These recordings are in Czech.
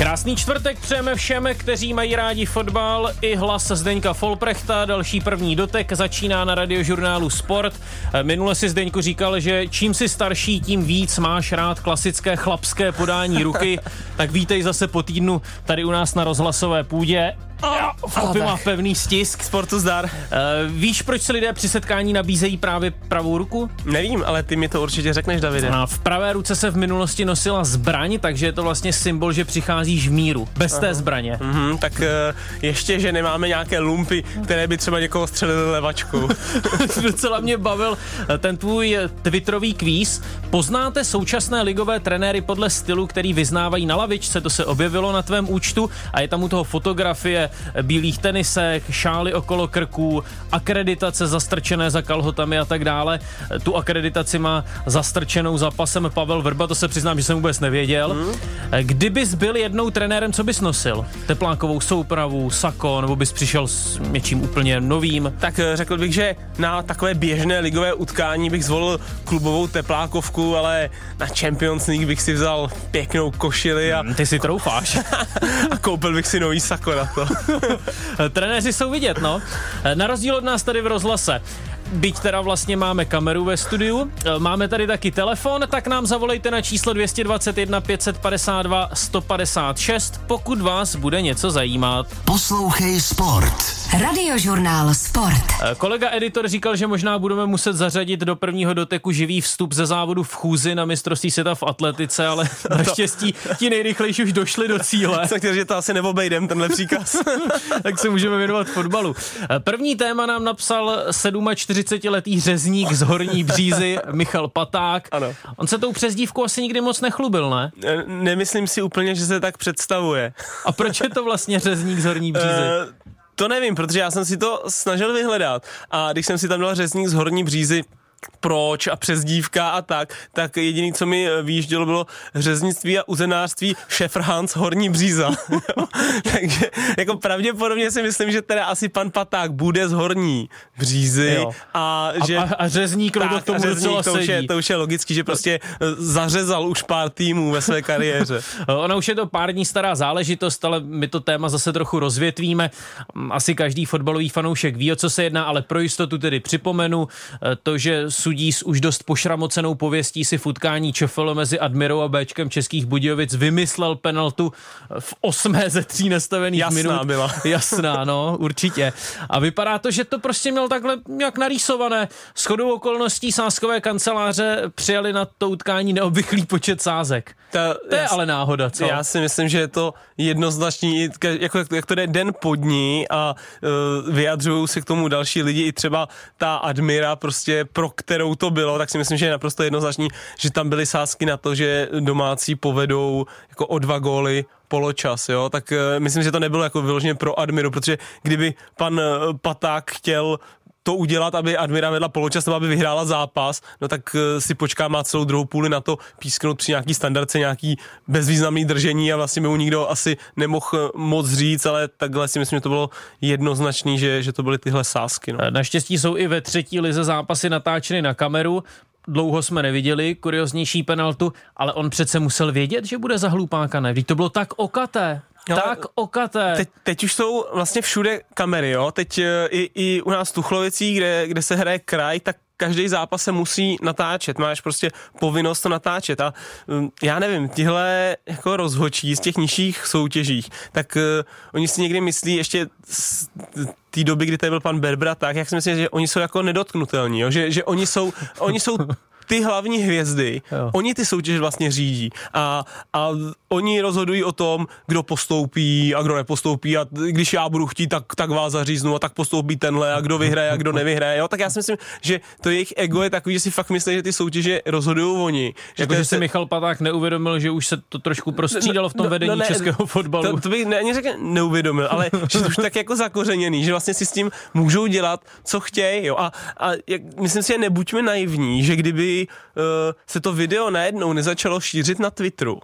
Krásný čtvrtek přejeme všem, kteří mají rádi fotbal i hlas Zdeňka Folprechta. Další první dotek začíná na radiožurnálu Sport. Minule si Zdeňku říkal, že čím si starší, tím víc máš rád klasické chlapské podání ruky. tak vítej zase po týdnu tady u nás na rozhlasové půdě. Fopy má pevný stisk. Sportu zdar. Uh, víš, proč se lidé při setkání nabízejí právě pravou ruku? Nevím, ale ty mi to určitě řekneš, Davide. A v pravé ruce se v minulosti nosila zbraň, takže je to vlastně symbol, že přicházíš v míru, bez Aha. té zbraně. Mm-hmm, tak uh, ještě, že nemáme nějaké lumpy, které by třeba někoho střelili levačkou. Docela mě bavil eh, ten tvůj twitterový kvíz. Poznáte současné ligové trenéry podle stylu, který vyznávají na lavičce, to se objevilo na tvém účtu a je tam u toho fotografie bílých tenisek, šály okolo krků, akreditace zastrčené za kalhotami a tak dále. Tu akreditaci má zastrčenou za pasem Pavel Vrba, to se přiznám, že jsem vůbec nevěděl. Hmm. Kdybys byl jednou trenérem, co bys nosil? Teplákovou soupravu, sako, nebo bys přišel s něčím úplně novým? Tak eh, řekl bych, že na takové běžné ligové utkání bych zvolil klubovou teplákovku, ale na Champions League bych si vzal pěknou košili a... Hmm, ty si troufáš. a koupil bych si nový sako na to. Trenéři jsou vidět, no. Na rozdíl od nás tady v rozhlase. Byť teda vlastně máme kameru ve studiu, máme tady taky telefon, tak nám zavolejte na číslo 221 552 156, pokud vás bude něco zajímat. Poslouchej Sport. Radiožurnál Sport. Eh, kolega editor říkal, že možná budeme muset zařadit do prvního doteku živý vstup ze závodu v chůzi na mistrovství světa v atletice, ale naštěstí ti nejrychlejší už došli do cíle. Tak že to asi neobejdem, tenhle příkaz. tak se můžeme věnovat fotbalu. Eh, první téma nám napsal 47-letý řezník z Horní Břízy Michal Paták. Ano. On se tou přezdívkou asi nikdy moc nechlubil, ne? Eh, nemyslím si úplně, že se tak představuje. A proč je to vlastně řezník z Horní Břízy? Uh, to nevím, protože já jsem si to snažil vyhledat a když jsem si tam dal řezník z Horní Břízy, proč a přezdívka a tak, tak jediný, co mi eh, výjíždělo, bylo řeznictví a uzenářství Hans Horní Bříza. Takže jako pravděpodobně si myslím, že teda asi pan Paták bude z Horní Břízy jo. a, že... A, a, a řezník, tak, k tomu řezník, to, už je, to už je logický, že prostě eh, zařezal už pár týmů ve své kariéře. Ona už je to pár dní stará záležitost, ale my to téma zase trochu rozvětvíme. Asi každý fotbalový fanoušek ví, o co se jedná, ale pro jistotu tedy připomenu eh, to, že sudí s už dost pošramocenou pověstí si futkání ČFL mezi Admirou a Bčkem Českých Budějovic vymyslel penaltu v osmé ze tří nastavených Jasná minut. byla. Jasná, no, určitě. A vypadá to, že to prostě měl takhle nějak narýsované. S chodou okolností sáskové kanceláře přijali na to utkání neobvyklý počet sázek. Ta, to je já, ale náhoda, co? Já si myslím, že je to jednoznačný, jako jak to jde den pod ní a uh, vyjadřují se k tomu další lidi, i třeba ta Admira, prostě pro kterou to bylo, tak si myslím, že je naprosto jednoznačný, že tam byly sázky na to, že domácí povedou jako o dva góly poločas, jo, tak uh, myslím, že to nebylo jako vyloženě pro Admiru, protože kdyby pan uh, Paták chtěl to udělat, aby Admira vedla poločas nebo aby vyhrála zápas, no tak uh, si počká, má celou druhou půli na to písknout při nějaký standardce, nějaký bezvýznamný držení a vlastně mi mu nikdo asi nemohl moc říct, ale takhle si myslím, že to bylo jednoznačný, že, že to byly tyhle sásky. No. Naštěstí jsou i ve třetí lize zápasy natáčeny na kameru, dlouho jsme neviděli kurioznější penaltu, ale on přece musel vědět, že bude za hlupáka, ne? Vždyť to bylo tak okaté. Jo, tak okaté. Teď, teď už jsou vlastně všude kamery, jo. Teď e, i, i u nás v Tuchlovicí, kde, kde se hraje kraj, tak každý zápas se musí natáčet, máš prostě povinnost to natáčet a um, já nevím, tihle jako rozhočí z těch nižších soutěžích, tak uh, oni si někdy myslí ještě z té doby, kdy tady byl pan Berbra, tak jak si myslím, že oni jsou jako nedotknutelní, jo? Že, že oni jsou, oni jsou ty hlavní hvězdy, jo. oni ty soutěže vlastně řídí a, a oni rozhodují o tom, kdo postoupí a kdo nepostoupí a když já budu chtít, tak, tak vás zaříznu a tak postoupí tenhle a kdo vyhraje a kdo nevyhraje, jo, tak já si myslím, že to jejich ego je takový, že si fakt myslí, že ty soutěže rozhodují oni. Že, jako, že si Michal Paták neuvědomil, že už se to trošku prostřídalo v tom no, vedení no ne, českého fotbalu. To, to bych ne, ani řekl neuvědomil, ale že to už tak jako zakořeněný, že vlastně si s tím můžou dělat, co chtějí, jo, a, a jak, myslím si, že nebuďme naivní, že kdyby uh, se to video najednou nezačalo šířit na Twitteru,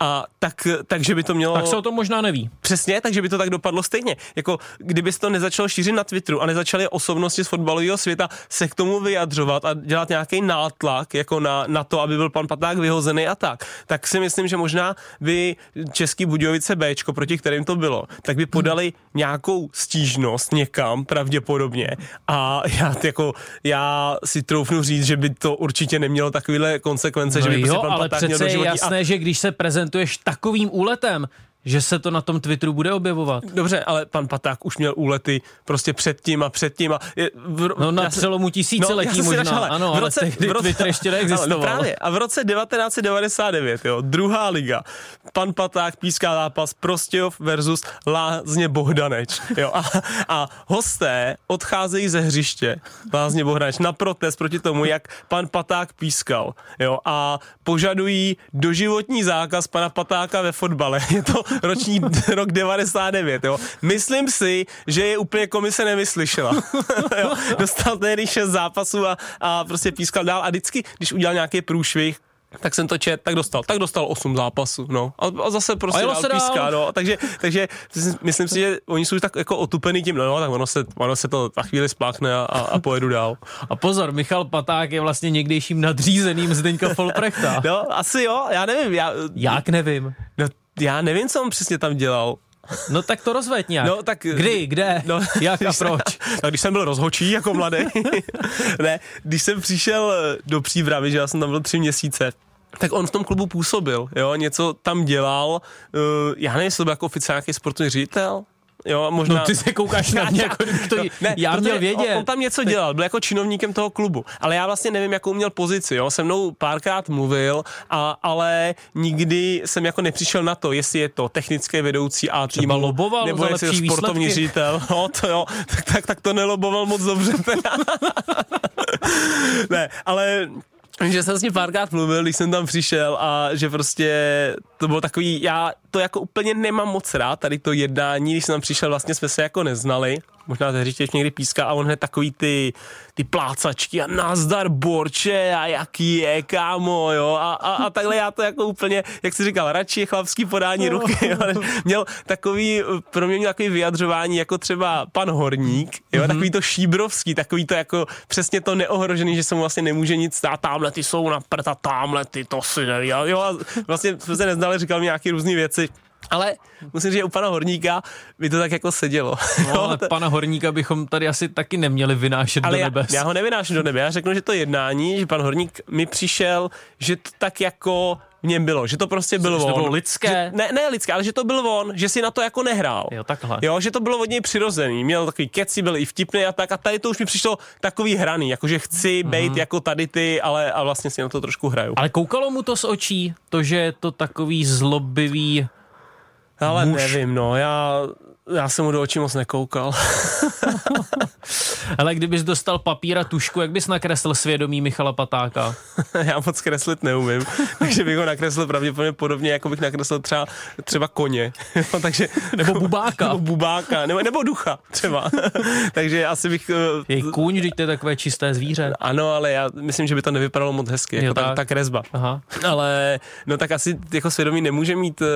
A tak, takže by to mělo... Tak se o tom možná neví. Přesně, takže by to tak dopadlo stejně. Jako kdyby to nezačalo šířit na Twitteru a nezačaly osobnosti z fotbalového světa se k tomu vyjadřovat a dělat nějaký nátlak jako na, na to, aby byl pan Paták vyhozený a tak, tak si myslím, že možná by Český Budějovice Bčko, proti kterým to bylo, tak by podali nějakou stížnost někam pravděpodobně a já, jako, já si troufnu říct, že by to určitě nemělo takovéhle konsekvence, no že by jo, prostě pan ale Paták měl přece je doživotní jasné, a... že když se prezentuješ takovým úletem, že se to na tom Twitteru bude objevovat. Dobře, ale pan Paták už měl úlety prostě předtím a předtím a... Je, v, no na přelomu tisíciletí no, možná, našel, ano, v roce, ale tehdy v roce, Twitter ještě neexistoval. No právě, a v roce 1999, jo, druhá liga, pan Paták píská zápas Prostějov versus Lázně Bohdaneč, jo, a, a hosté odcházejí ze hřiště Lázně Bohdaneč na protest proti tomu, jak pan Paták pískal, jo, a požadují doživotní zákaz pana Patáka ve fotbale. Je to roční rok 99, jo. Myslím si, že je úplně komise nevyslyšela. jo. Dostal tehdy 6 zápasů a, a prostě pískal dál a vždycky, když udělal nějaký průšvih, tak jsem to čet, tak dostal, tak dostal 8 zápasů, no. A, a zase prostě a dál píská, no. Takže, takže myslím si, že oni jsou tak jako otupený tím, no, no tak ono se, ono se to na chvíli spláchne a, a, a pojedu dál. A pozor, Michal Paták je vlastně někdejším nadřízeným Zdeňka Folprechta. no, asi jo, já nevím. Já, Jak nevím? Já nevím, co on přesně tam dělal. No tak to rozveď nějak. No, tak, Kdy, kde, no, jak a proč? No, když jsem byl rozhočí jako mladý, ne, když jsem přišel do Příbravy, že já jsem tam byl tři měsíce, tak on v tom klubu působil, jo, něco tam dělal, uh, já nevím, jestli to byl jako oficiální sportovní ředitel, Jo, možná... No ty se koukáš na mě, jako to ne, já měl vědět. On, on, tam něco dělal, byl jako činovníkem toho klubu, ale já vlastně nevím, jakou měl pozici, jo, se mnou párkrát mluvil, a, ale nikdy jsem jako nepřišel na to, jestli je to technické vedoucí a týmu, loboval nebo jestli je sportovní výsledky. ředitel, no to jo, tak, tak, tak to neloboval moc dobře. ne, ale že jsem s ním párkrát mluvil, když jsem tam přišel a že prostě to bylo takový, já to jako úplně nemám moc rád, tady to jednání, když jsem tam přišel, vlastně jsme se jako neznali, možná tehdy ještě někdy píská a on hned takový ty, ty plácačky a nazdar borče a jaký je, kámo, jo, a, a, a takhle já to jako úplně, jak jsi říkal, radši chlapský podání no. ruky, jo, měl takový, pro mě měl takový vyjadřování jako třeba pan Horník, jo, mm-hmm. takový to šíbrovský, takový to jako přesně to neohrožený, že se mu vlastně nemůže nic stát, tamhle ty jsou na prta, tamhle ty to si neví, jo, a vlastně jsme se neznali, říkal mi nějaký různé věci, ale musím říct, že u pana Horníka by to tak jako sedělo. No, ale pana Horníka bychom tady asi taky neměli vynášet ale do nebes. Já, já ho nevynáším do nebe, já řeknu, že to jednání, že pan Horník mi přišel, že to tak jako v něm bylo, že to prostě byl on. To bylo lidské? Že, ne, ne lidské, ale že to byl on, že si na to jako nehrál. Jo, takhle. Jo, že to bylo od něj přirozený, měl takový keci, byl i vtipný a tak a tady to už mi přišlo takový hraný, jakože chci mm-hmm. být jako tady ty, ale a vlastně si na to trošku hraju. Ale koukalo mu to z očí, to, že je to takový zlobivý ale muž. nevím, no, já já jsem mu do očí moc nekoukal. Ale kdybys dostal papír a tušku, jak bys nakreslil svědomí Michala Patáka? Já moc kreslit neumím, takže bych ho nakreslil pravděpodobně podobně, jako bych nakreslil třeba, třeba koně. takže, nebo bubáka. Nebo bubáka, nebo, nebo ducha třeba. takže asi bych... Eh, je kůň, když to je takové čisté zvíře. Ano, ale já myslím, že by to nevypadalo moc hezky, jako tak. Ta, ta kresba. Aha. Ale no tak asi jako svědomí nemůže mít uh,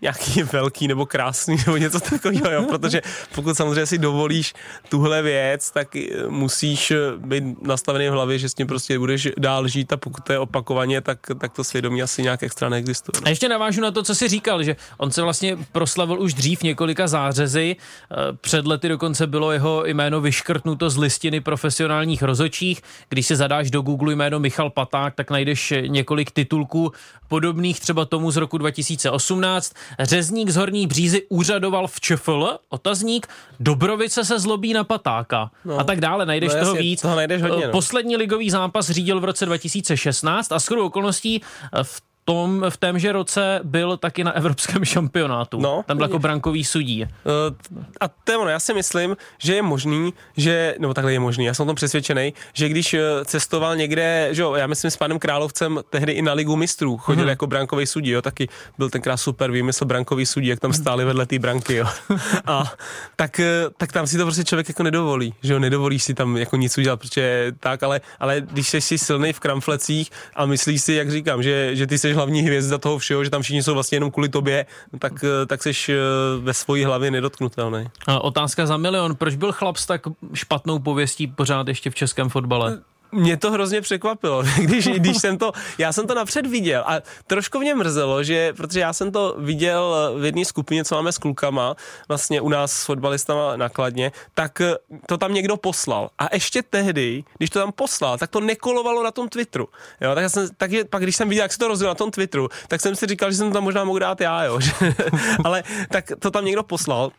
nějaký velký nebo krásný nebo něco takového jo, protože pokud samozřejmě si dovolíš tuhle věc, tak eh, musíš eh, být nastavený v hlavě, že s tím prostě budeš dál žít a pokud to je opakovaně, tak, tak to svědomí asi nějak extra neexistuje. A ještě navážu na to, co jsi říkal, že on se vlastně proslavil už dřív několika zářezy, eh, před lety dokonce bylo jeho jméno vyškrtnuto z listiny profesionálních rozočích. Když se zadáš do Google jméno Michal Paták, tak najdeš několik titulků podobných třeba tomu z roku 2018. Řezník z Horní Břízy úřadoval v ČFL, otazník, Dobrovice se zlobí na patáka no. a tak dále, najdeš no, toho víc. Toho najdeš hodně, no. Poslední ligový zápas řídil v roce 2016 a shodou okolností v tom, v témže roce byl taky na evropském šampionátu. No, Tam byl jako brankový sudí. Uh, a to je ono, já si myslím, že je možný, že, nebo takhle je možný, já jsem o tom přesvědčený, že když eh, cestoval někde, že jo, já myslím s panem Královcem tehdy i na ligu mistrů, chodil hmm. jako brankový sudí, jo, taky byl tenkrát super výmysl brankový sudí, jak tam stáli vedle té branky, jo. A tak, eh, tak tam si to prostě člověk jako nedovolí, že jo, nedovolíš si tam jako nic udělat, protože tak, ale, ale když jsi silný v kramflecích a myslíš si, jak říkám, že, že ty jsi hlavní hvězda toho všeho, že tam všichni jsou vlastně jenom kvůli tobě, tak, eh, tak jsi eh, ve svojí hlavě nedotknutelný. A otázka za milion. Proč byl chlap s tak špatnou pověstí pořád ještě v českém fotbale? Mě to hrozně překvapilo, když, když jsem to, já jsem to napřed viděl a trošku mě mrzelo, že, protože já jsem to viděl v jedné skupině, co máme s klukama, vlastně u nás s fotbalistama nakladně, tak to tam někdo poslal. A ještě tehdy, když to tam poslal, tak to nekolovalo na tom Twitteru. Jo, tak, já jsem, tak je, pak když jsem viděl, jak se to rozdělilo na tom Twitteru, tak jsem si říkal, že jsem to tam možná mohl dát já, jo. Ale tak to tam někdo poslal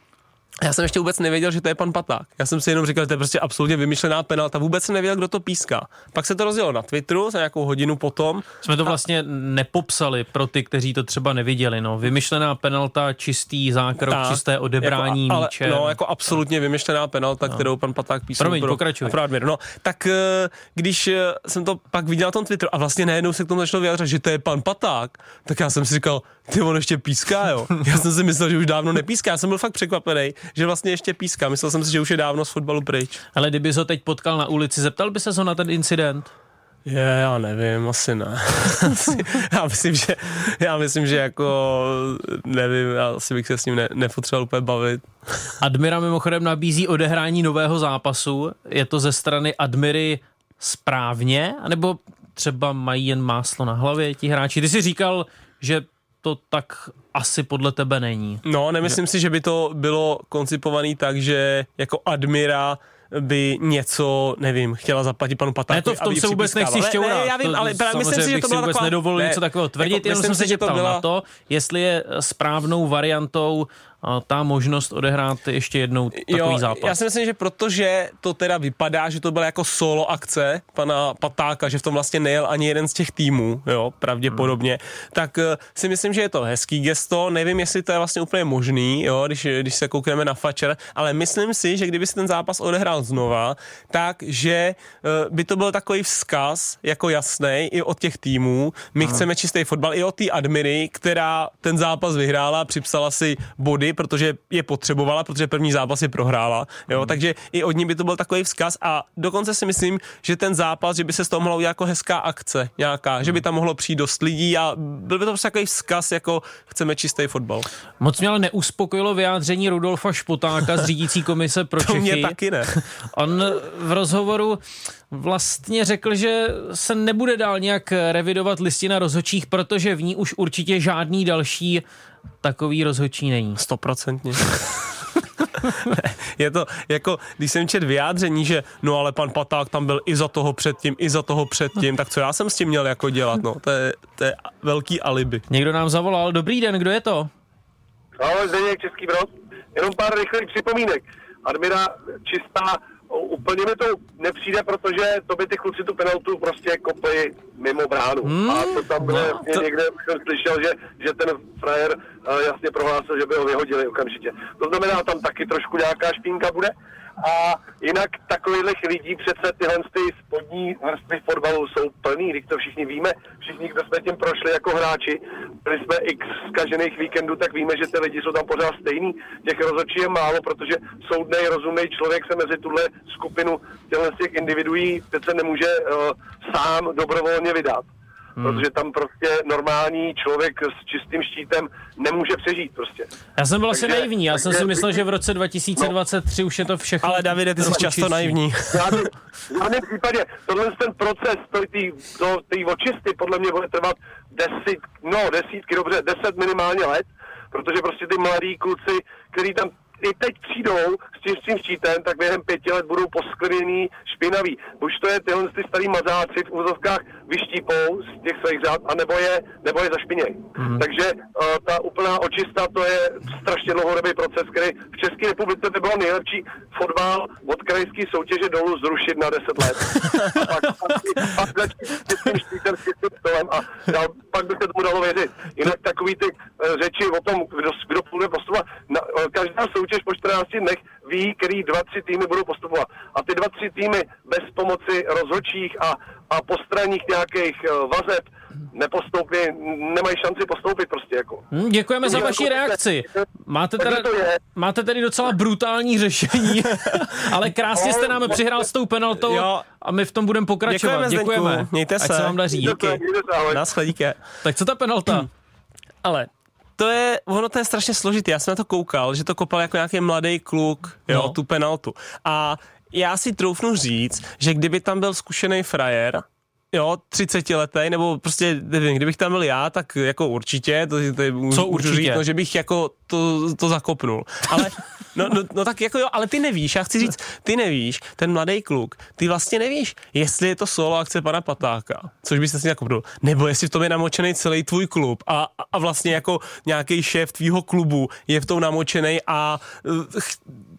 já jsem ještě vůbec nevěděl, že to je pan Paták. Já jsem si jenom říkal, že to je prostě absolutně vymyšlená penalta. Vůbec jsem nevěděl, kdo to píská. Pak se to rozjelo na Twitteru za nějakou hodinu potom. Jsme to vlastně nepopsali pro ty, kteří to třeba neviděli. No. Vymyšlená penalta, čistý zákrok, tak, čisté odebrání jako, ale, míče. No, jako absolutně vymyšlená penalta, no. kterou pan Paták písal. Promiň, pro, pokračuj. Pro no, tak eh, když eh, jsem to pak viděl na tom Twitteru a vlastně najednou se k tomu začalo vyjádřit, že to je pan Paták, tak já jsem si říkal, ty on ještě píská, jo. Já jsem si myslel, že už dávno nepíská. Já jsem byl fakt překvapený, že vlastně ještě píská. Myslel jsem si, že už je dávno z fotbalu pryč. Ale kdyby ho teď potkal na ulici, zeptal by se ho na ten incident? Je, já nevím, asi ne. já myslím, že, já myslím, že jako, nevím, já asi bych se s ním ne, nepotřeboval úplně bavit. Admira mimochodem nabízí odehrání nového zápasu. Je to ze strany Admiry správně, anebo třeba mají jen máslo na hlavě ti hráči? Ty jsi říkal, že to tak asi podle tebe není. No, nemyslím že... si, že by to bylo koncipovaný tak, že jako Admira by něco, nevím, chtěla zaplatit panu Patákovi. Ne, to v tom se vůbec nechci šťourat. Ne, já vím, to, ale právě myslím si, že to byla vůbec taková... nedovolil ne, něco takového tvrdit, jako, jenom jsem se zeptal byla... na to, jestli je správnou variantou ta možnost odehrát ještě jednou takový jo, zápas. Já si myslím, že protože to teda vypadá, že to byla jako solo akce pana Patáka, že v tom vlastně nejel ani jeden z těch týmů, jo, pravděpodobně, hmm. tak uh, si myslím, že je to hezký gesto, nevím, jestli to je vlastně úplně možný, jo, když, když se koukneme na Fatscher, ale myslím si, že kdyby si ten zápas odehrál znova, tak, že uh, by to byl takový vzkaz, jako jasný i od těch týmů, my hmm. chceme čistý fotbal, i od té Admiry, která ten zápas vyhrála, připsala si body, protože je potřebovala, protože první zápas je prohrála, jo, hmm. takže i od ní by to byl takový vzkaz a dokonce si myslím, že ten zápas, že by se z toho mohla udělat jako hezká akce nějaká, hmm. že by tam mohlo přijít dost lidí a byl by to prostě takový vzkaz, jako chceme čistý fotbal. Moc mě ale neuspokojilo vyjádření Rudolfa Špotáka z řídící komise pro to Čechy. mě taky ne. On v rozhovoru vlastně řekl, že se nebude dál nějak revidovat listina rozhodčích, protože v ní už určitě žádný další takový rozhodčí není. Stoprocentně. je to jako, když jsem čet vyjádření, že no ale pan Paták tam byl i za toho předtím, i za toho předtím, tak co já jsem s tím měl jako dělat, no, to je, to je velký alibi. Někdo nám zavolal, dobrý den, kdo je to? Ahoj, Zdeněk, Český Brod. Jenom pár rychlých připomínek. Admira čistá úplně mi to nepřijde, protože to by ty kluci tu penaltu prostě kopli mimo bránu. Hmm, a to tam bylo no, to... někde, jsem slyšel, že, že ten frajer uh, jasně prohlásil, že by ho vyhodili okamžitě. To znamená, tam taky trošku nějaká špínka bude. A jinak takových lidí přece tyhle ty spodní vrstvy fotbalu jsou plný, když to všichni víme, všichni, kdo jsme tím prošli jako hráči, byli jsme x zkažených víkendů, tak víme, že ty lidi jsou tam pořád stejný. Těch rozhodčí je málo, protože soudný, rozumný člověk se mezi tuhle skupinu těchto těch individuí přece nemůže uh, sám dobrovolně vydat hmm. protože tam prostě normální člověk s čistým štítem nemůže přežít prostě. Já jsem byl asi naivní, já takže, jsem si myslel, že v roce 2023 no, už je to všechno. Ale Davide, ty jsi často naivní. V žádném případě, tohle ten proces, té očisty podle mě bude trvat deset, no desítky, dobře, deset minimálně let, protože prostě ty mladí kluci, kteří tam i teď přijdou s tím, s tím štítem, tak během pěti let budou poskvrněný, špinaví. Už to je tyhle ty starý mazáci v úzovkách vyštípou z těch svých řád, a nebo je, nebo je zašpiněj. Mm. Takže uh, ta úplná očista, to je strašně dlouhodobý proces, který v České republice by bylo nejlepší fotbal od krajské soutěže dolů zrušit na 10 let. a pak, pak, pak s tím štítem, s stolem a dal, pak by se tomu dalo věřit. Jinak takový ty uh, řeči o tom, kdo, kdo půjde postupovat, každá soutěž po 14 dnech ví, který dva, tři týmy budou postupovat. A ty dva, tři týmy bez pomoci rozhodčích a, a postranních nějakých uh, vazeb nepostoupí, nemají šanci postoupit prostě jako. Hm, děkujeme za Takže vaši jako- reakci. Máte, je. máte tedy docela brutální řešení, ale krásně jste nám přihrál s tou penaltou Jo. a my v tom budeme pokračovat. Děkujeme. Děkujeme. Mějte Ať se. se vám daří. Díky. Se, ahoj. Naschle, díky. Tak co ta penalta? Ale to je, ono to je strašně složitý. Já jsem na to koukal, že to kopal jako nějaký mladý kluk, jo, No. tu penaltu. A já si troufnu říct, že kdyby tam byl zkušený frajer, jo, 30 letý, nebo prostě, nevím, kdybych tam byl já, tak jako určitě, to, to je, můžu- Co můžu určitě? Říct, no, že bych jako to, to zakopnul. Ale, no, no, no, tak jako jo, ale ty nevíš, já chci říct, ty nevíš, ten mladý kluk, ty vlastně nevíš, jestli je to solo akce pana Patáka, což bys si nakopnul, nebo jestli v tom je namočený celý tvůj klub a, a vlastně jako nějaký šéf tvýho klubu je v tom namočený a uh, ch-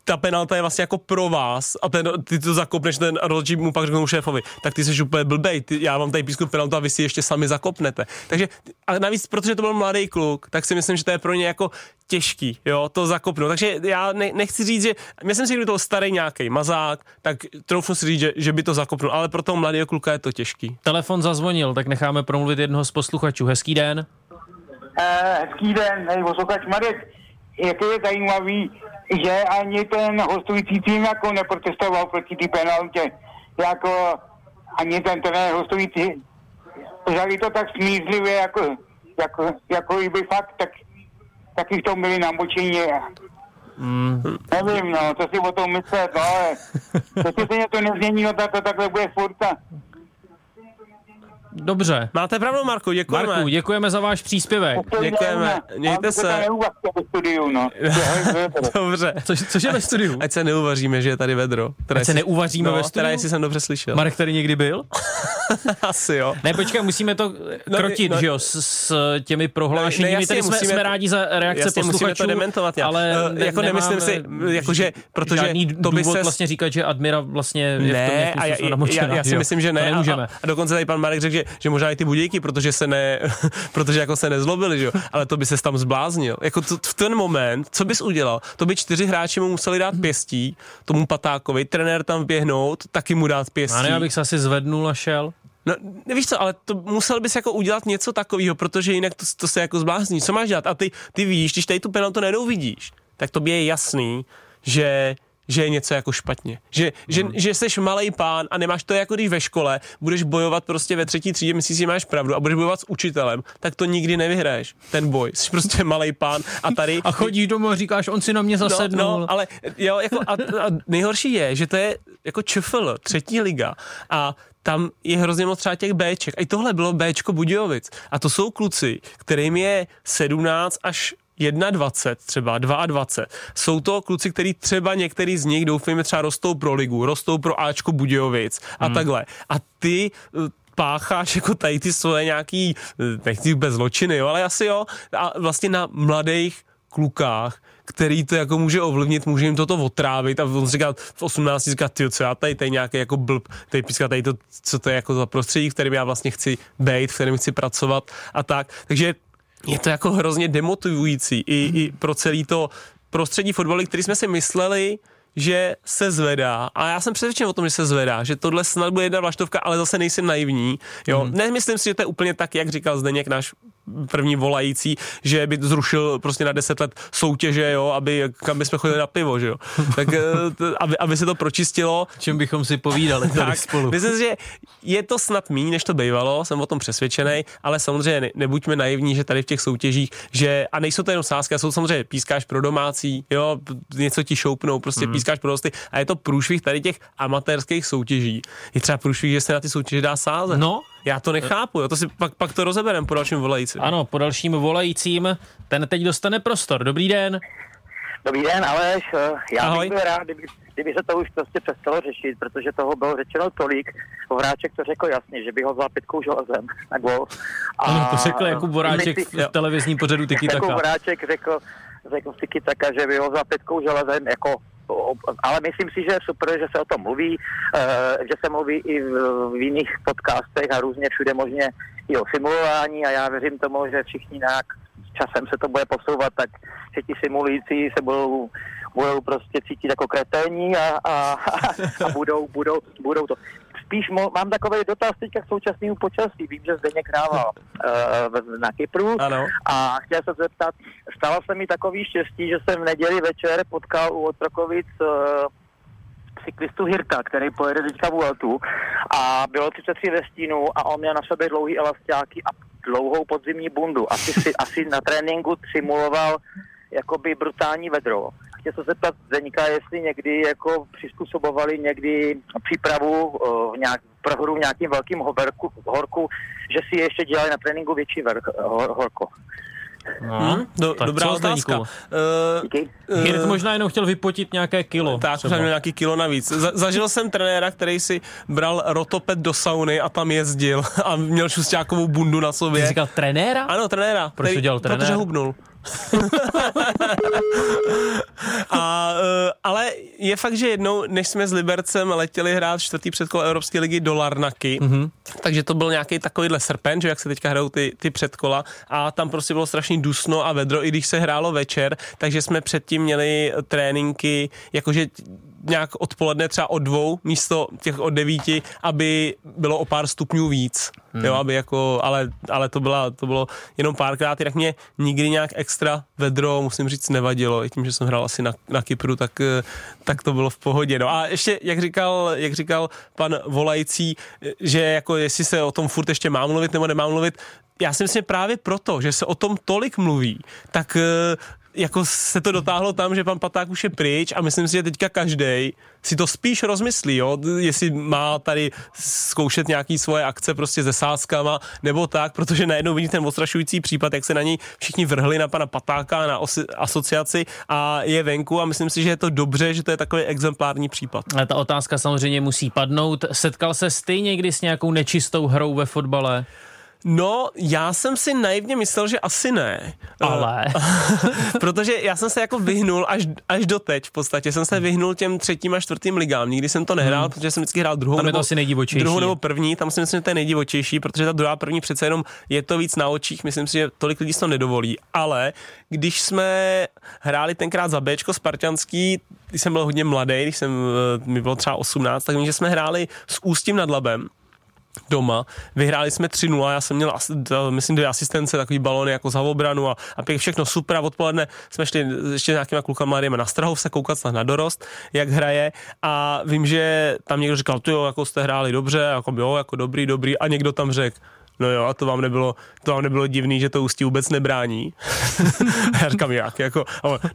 ta penalta je vlastně jako pro vás a ten, ty to zakopneš, ten rozhodčí mu pak řeknou šéfovi, tak ty jsi úplně blbej, ty, já vám tady písku penaltu a vy si ještě sami zakopnete. Takže a navíc, protože to byl mladý kluk, tak si myslím, že to je pro ně jako těžký, jo, to zakopnout. Takže já ne, nechci říct, že, myslím si, že kdyby to byl starý nějaký mazák, tak troufnu si říct, že, že by to zakopnul, ale pro toho mladého kluka je to těžký. Telefon zazvonil, tak necháme promluvit jednoho z posluchačů. Hezký den. Eh, hezký den, hej, posluchač Marek. Jak je zajímavý, že ani ten hostující tým jako neprotestoval proti té penaltě. Jako ani ten trenér hostující. Vzali to tak smířlivě, jako, jako, jako i by fakt, tak, taky v tom byli namočení. Mm. Nevím, no, co si o tom myslet, no, ale jestli se něco nezmění, no tak to takhle bude furt. a- Dobře. Máte pravdu, Marku, děkujeme. Marku, děkujeme za váš příspěvek. Děkujeme. Mějte se. to neuvažte ve studiu, no. Dobře. Což, což je ve studiu? Ať se neuvaříme, že je tady vedro. Teda Ať se neuvaříme no, ve studiu? Teda jestli jsem dobře slyšel. Marek tady někdy byl? Asi jo. Ne, počkej, musíme to No, krotit, no- že jo, s, s těmi prohlášeními. Ne, ne, jasně, Tady jsme, musíme- jsme rádi za reakce Jasně, musíme posluchačů, to dementovat, já. ale Eh, jako nemyslím si, jakože, protože žádný to by se- vlastně říkat, že Admira vlastně je v tom Ne, nějakým a já, já, já, si jo? myslím, že ne. A, a dokonce tady pan Marek řekl, že, že možná i ty budějky, protože se ne, protože jako se nezlobili, že jo, ale to by se tam zbláznil. Jako to, v ten moment, co bys udělal? To by čtyři hráči mu museli dát pěstí, tomu Patákovi, trenér tam běhnout, taky mu dát pěstí. A ne, abych se asi zvednul a šel. No, nevíš co, ale to musel bys jako udělat něco takového, protože jinak to, to se jako zblázní. Co máš dělat? A ty, ty víš, když tady tu penaltu najednou vidíš, tak to je jasný, že že je něco jako špatně. Že, že, Hmm. že jsi malý pán a nemáš to jako když ve škole budeš bojovat prostě ve třetí třídě, myslíš, že máš pravdu a budeš bojovat s učitelem, tak to nikdy nevyhraješ, ten boj. Jsi prostě malý pán a tady... A chodíš domů a říkáš, on si na mě zasednul. No, no ale jo, jako a, a nejhorší je, že to je jako ČFL, třetí liga a tam je hrozně moc třeba těch Bček. A i tohle bylo Bčko Budějovic. A to jsou kluci, kterým je 17 až 21, třeba 22. Jsou to kluci, kteří třeba některý z nich, doufejme, třeba rostou pro ligu, rostou pro Ačko Budějovic a hmm. takhle. A ty eh, pácháš jako tady ty svoje nějaký, eh, nechci bez zločiny, jo, ale asi jo, a vlastně na mladých klukách, který to jako může ovlivnit, může jim toto otrávit a on říká v 18 říká, ty co já tady, tady nějaký jako blb, tady píská tady to, co to je jako za prostředí, v kterém já vlastně chci být, v kterém chci pracovat a tak. Takže je to jako hrozně demotivující i, i pro celý to prostředí fotbalu, který jsme si mysleli, že se zvedá. A já jsem přesvědčen o tom, že se zvedá, že tohle snad bude jedna vlaštovka, ale zase nejsem naivní. Jo, hmm. nemyslím si, že to je úplně tak, jak říkal Zdeněk, náš první volající, že by zrušil prostě na 10 let soutěže, jo, aby kam bychom chodili na pivo, že jo. Tak eh, t- aby, aby se to pročistilo, Čem bychom si povídali tady tak, spolu. myslím že je to snad méně, než to bývalo, jsem o tom přesvědčený, ale samozřejmě ne, nebuďme naivní, že tady v těch soutěžích, že, a nejsou to jenom sázky, jsou samozřejmě pískáš pro domácí, jo, něco ti šoupnou, prostě hmm. pískáš pro hosty, a je to průšvih tady těch amatérských soutěží. Je třeba průšvih, že se na ty soutěže dá sázet. No. Já to nechápu, jo, to si pak, pak to rozeberem po dalším volajícím. Ano, po dalším volajícím, ten teď dostane prostor. Dobrý den. Dobrý den, Aleš. Já Ahoj. bych byl rád, kdyby, kdyby se to už prostě přestalo řešit, protože toho bylo řečeno tolik. Vráček to řekl jasně, že by ho vzal pitkou železem na gol. A Ano, to řekl Jakub Voráček si- v televizním pořadu Tiki Taka. Vráček řekl, řekl v Tiki Taka, že by ho vzal pitkou železem, jako ale myslím si, že je super, že se o tom mluví, eh, že se mluví i v, jiných podcastech a různě všude možně i o simulování a já věřím tomu, že všichni nějak časem se to bude posouvat, tak že ti simulující se budou budou prostě cítit jako kreténi a, a, a budou, budou, budou to. Spíš mo, mám takový dotaz teďka k současnému počasí. Vím, že Zdeněk hrával uh, na Kypru Ano. a chtěl se zeptat, stalo se mi takový štěstí, že jsem v neděli večer potkal u Otrokovic uh, cyklistu Hirta, který pojede teďka Vueltu a bylo 33 ve stínu a on měl na sobě dlouhý elastiáky a dlouhou podzimní bundu. Asi, si, asi na tréninku simuloval jakoby brutální vedro. Chtěl se zeptat Zdeníka, jestli někdy jako přizpůsobovali někdy přípravu uh, nějak, pro hru v nějakým velkým hoverku, horku, že si ještě dělali na tréninku větší vrch, hor, horko. No, Hmm, do, tak dobrá co, otázka. Uh, Díky. Hirt možná jenom chtěl vypotit nějaké kilo. Tak, třeba. třeba měl nějaký kilo navíc. Za, zažil jsem trenéra, který si bral rotopet do sauny a tam jezdil a měl šustákovou bundu na Ty sobě. jsi říkal trenéra? Ano, trenéra. Proč to dělal trenér? Protože hubnul. je fakt, že jednou, než jsme s Libercem letěli hrát čtvrtý předkolo Evropské ligy do Larnaky, Mhm. mm-hmm. takže to byl nějaký takovýhle srpen, že jak se teďka hrajou ty, ty předkola a tam prostě bylo strašně dusno a vedro, i když se hrálo večer, takže jsme předtím měli tréninky, jakože nějak odpoledne třeba o dvou místo těch od devíti, aby bylo o pár stupňů víc. Hmm. Jo, aby jako, ale, ale to, byla, to bylo jenom párkrát, jinak mě nikdy nějak extra vedro, musím říct, nevadilo. I tím, že jsem hrál asi na, na Kypru, tak, eh, tak to bylo v pohodě. No a ještě, jak říkal, jak říkal pan volající, eh, že jako jestli se o tom furt ještě má mluvit nebo nemá mluvit, já si myslím právě proto, že se o tom tolik mluví, tak eh, jako se to dotáhlo tam, že pan Paták už je pryč a myslím si, že teďka každý si to spíš rozmyslí, jo? jestli má tady zkoušet nějaký svoje akce prostě se sázkama nebo tak, protože najednou vidí ten ostrašující případ, jak se na něj všichni vrhli na pana Patáka, na osi, asociaci a je venku a myslím si, že je to dobře, že to je takový exemplární případ. Ale ta otázka samozřejmě musí padnout. Setkal se ty někdy s nějakou nečistou hrou ve fotbale? No, já jsem si naivně myslel, že asi ne. Ale. Protože já jsem se jako vyhnul až, až do teď v podstatě. Jsem se vyhnul těm třetím a čtvrtým ligám. Nikdy jsem to nehrál, hmm. protože jsem vždycky hrál druhou. Tam je to nebo, asi nejdivočejší. Druhou nebo první, tam si myslím, že to je nejdivočejší, protože ta druhá první přece jenom je to víc na očích. Myslím si, že tolik lidí to nedovolí. Ale když jsme hráli tenkrát za Bčko Spartanský, když jsem byl hodně mladý, když jsem, eh, mi bylo třeba 18, tak vím, že jsme hráli s Ústím nad Labem doma. Vyhráli jsme 3-0, já jsem měl, myslím, dvě asistence, takový balony jako za obranu a, a pěk všechno super. A odpoledne jsme šli ještě s nějakýma klukama, jdeme na Strahov se koukat na dorost, jak hraje. A vím, že tam někdo říkal, ty jo, jako jste hráli dobře, jako jo, jako dobrý, dobrý. A někdo tam řekl, No jo, a to vám nebylo, to vám nebylo divný, že to ústí vůbec nebrání. a já říkám, jak, jako,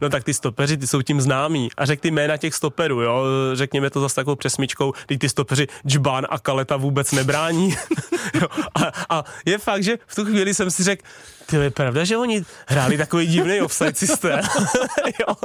no tak ty stopeři, ty jsou tím známí. A řekl ty jména těch stoperů, jo, řekněme to zase takovou přesmičkou, teď ty stopeři Džbán a Kaleta vůbec nebrání. jo, a, a, je fakt, že v tu chvíli jsem si řekl, ty je pravda, že oni hráli takový divný offside systém. jo.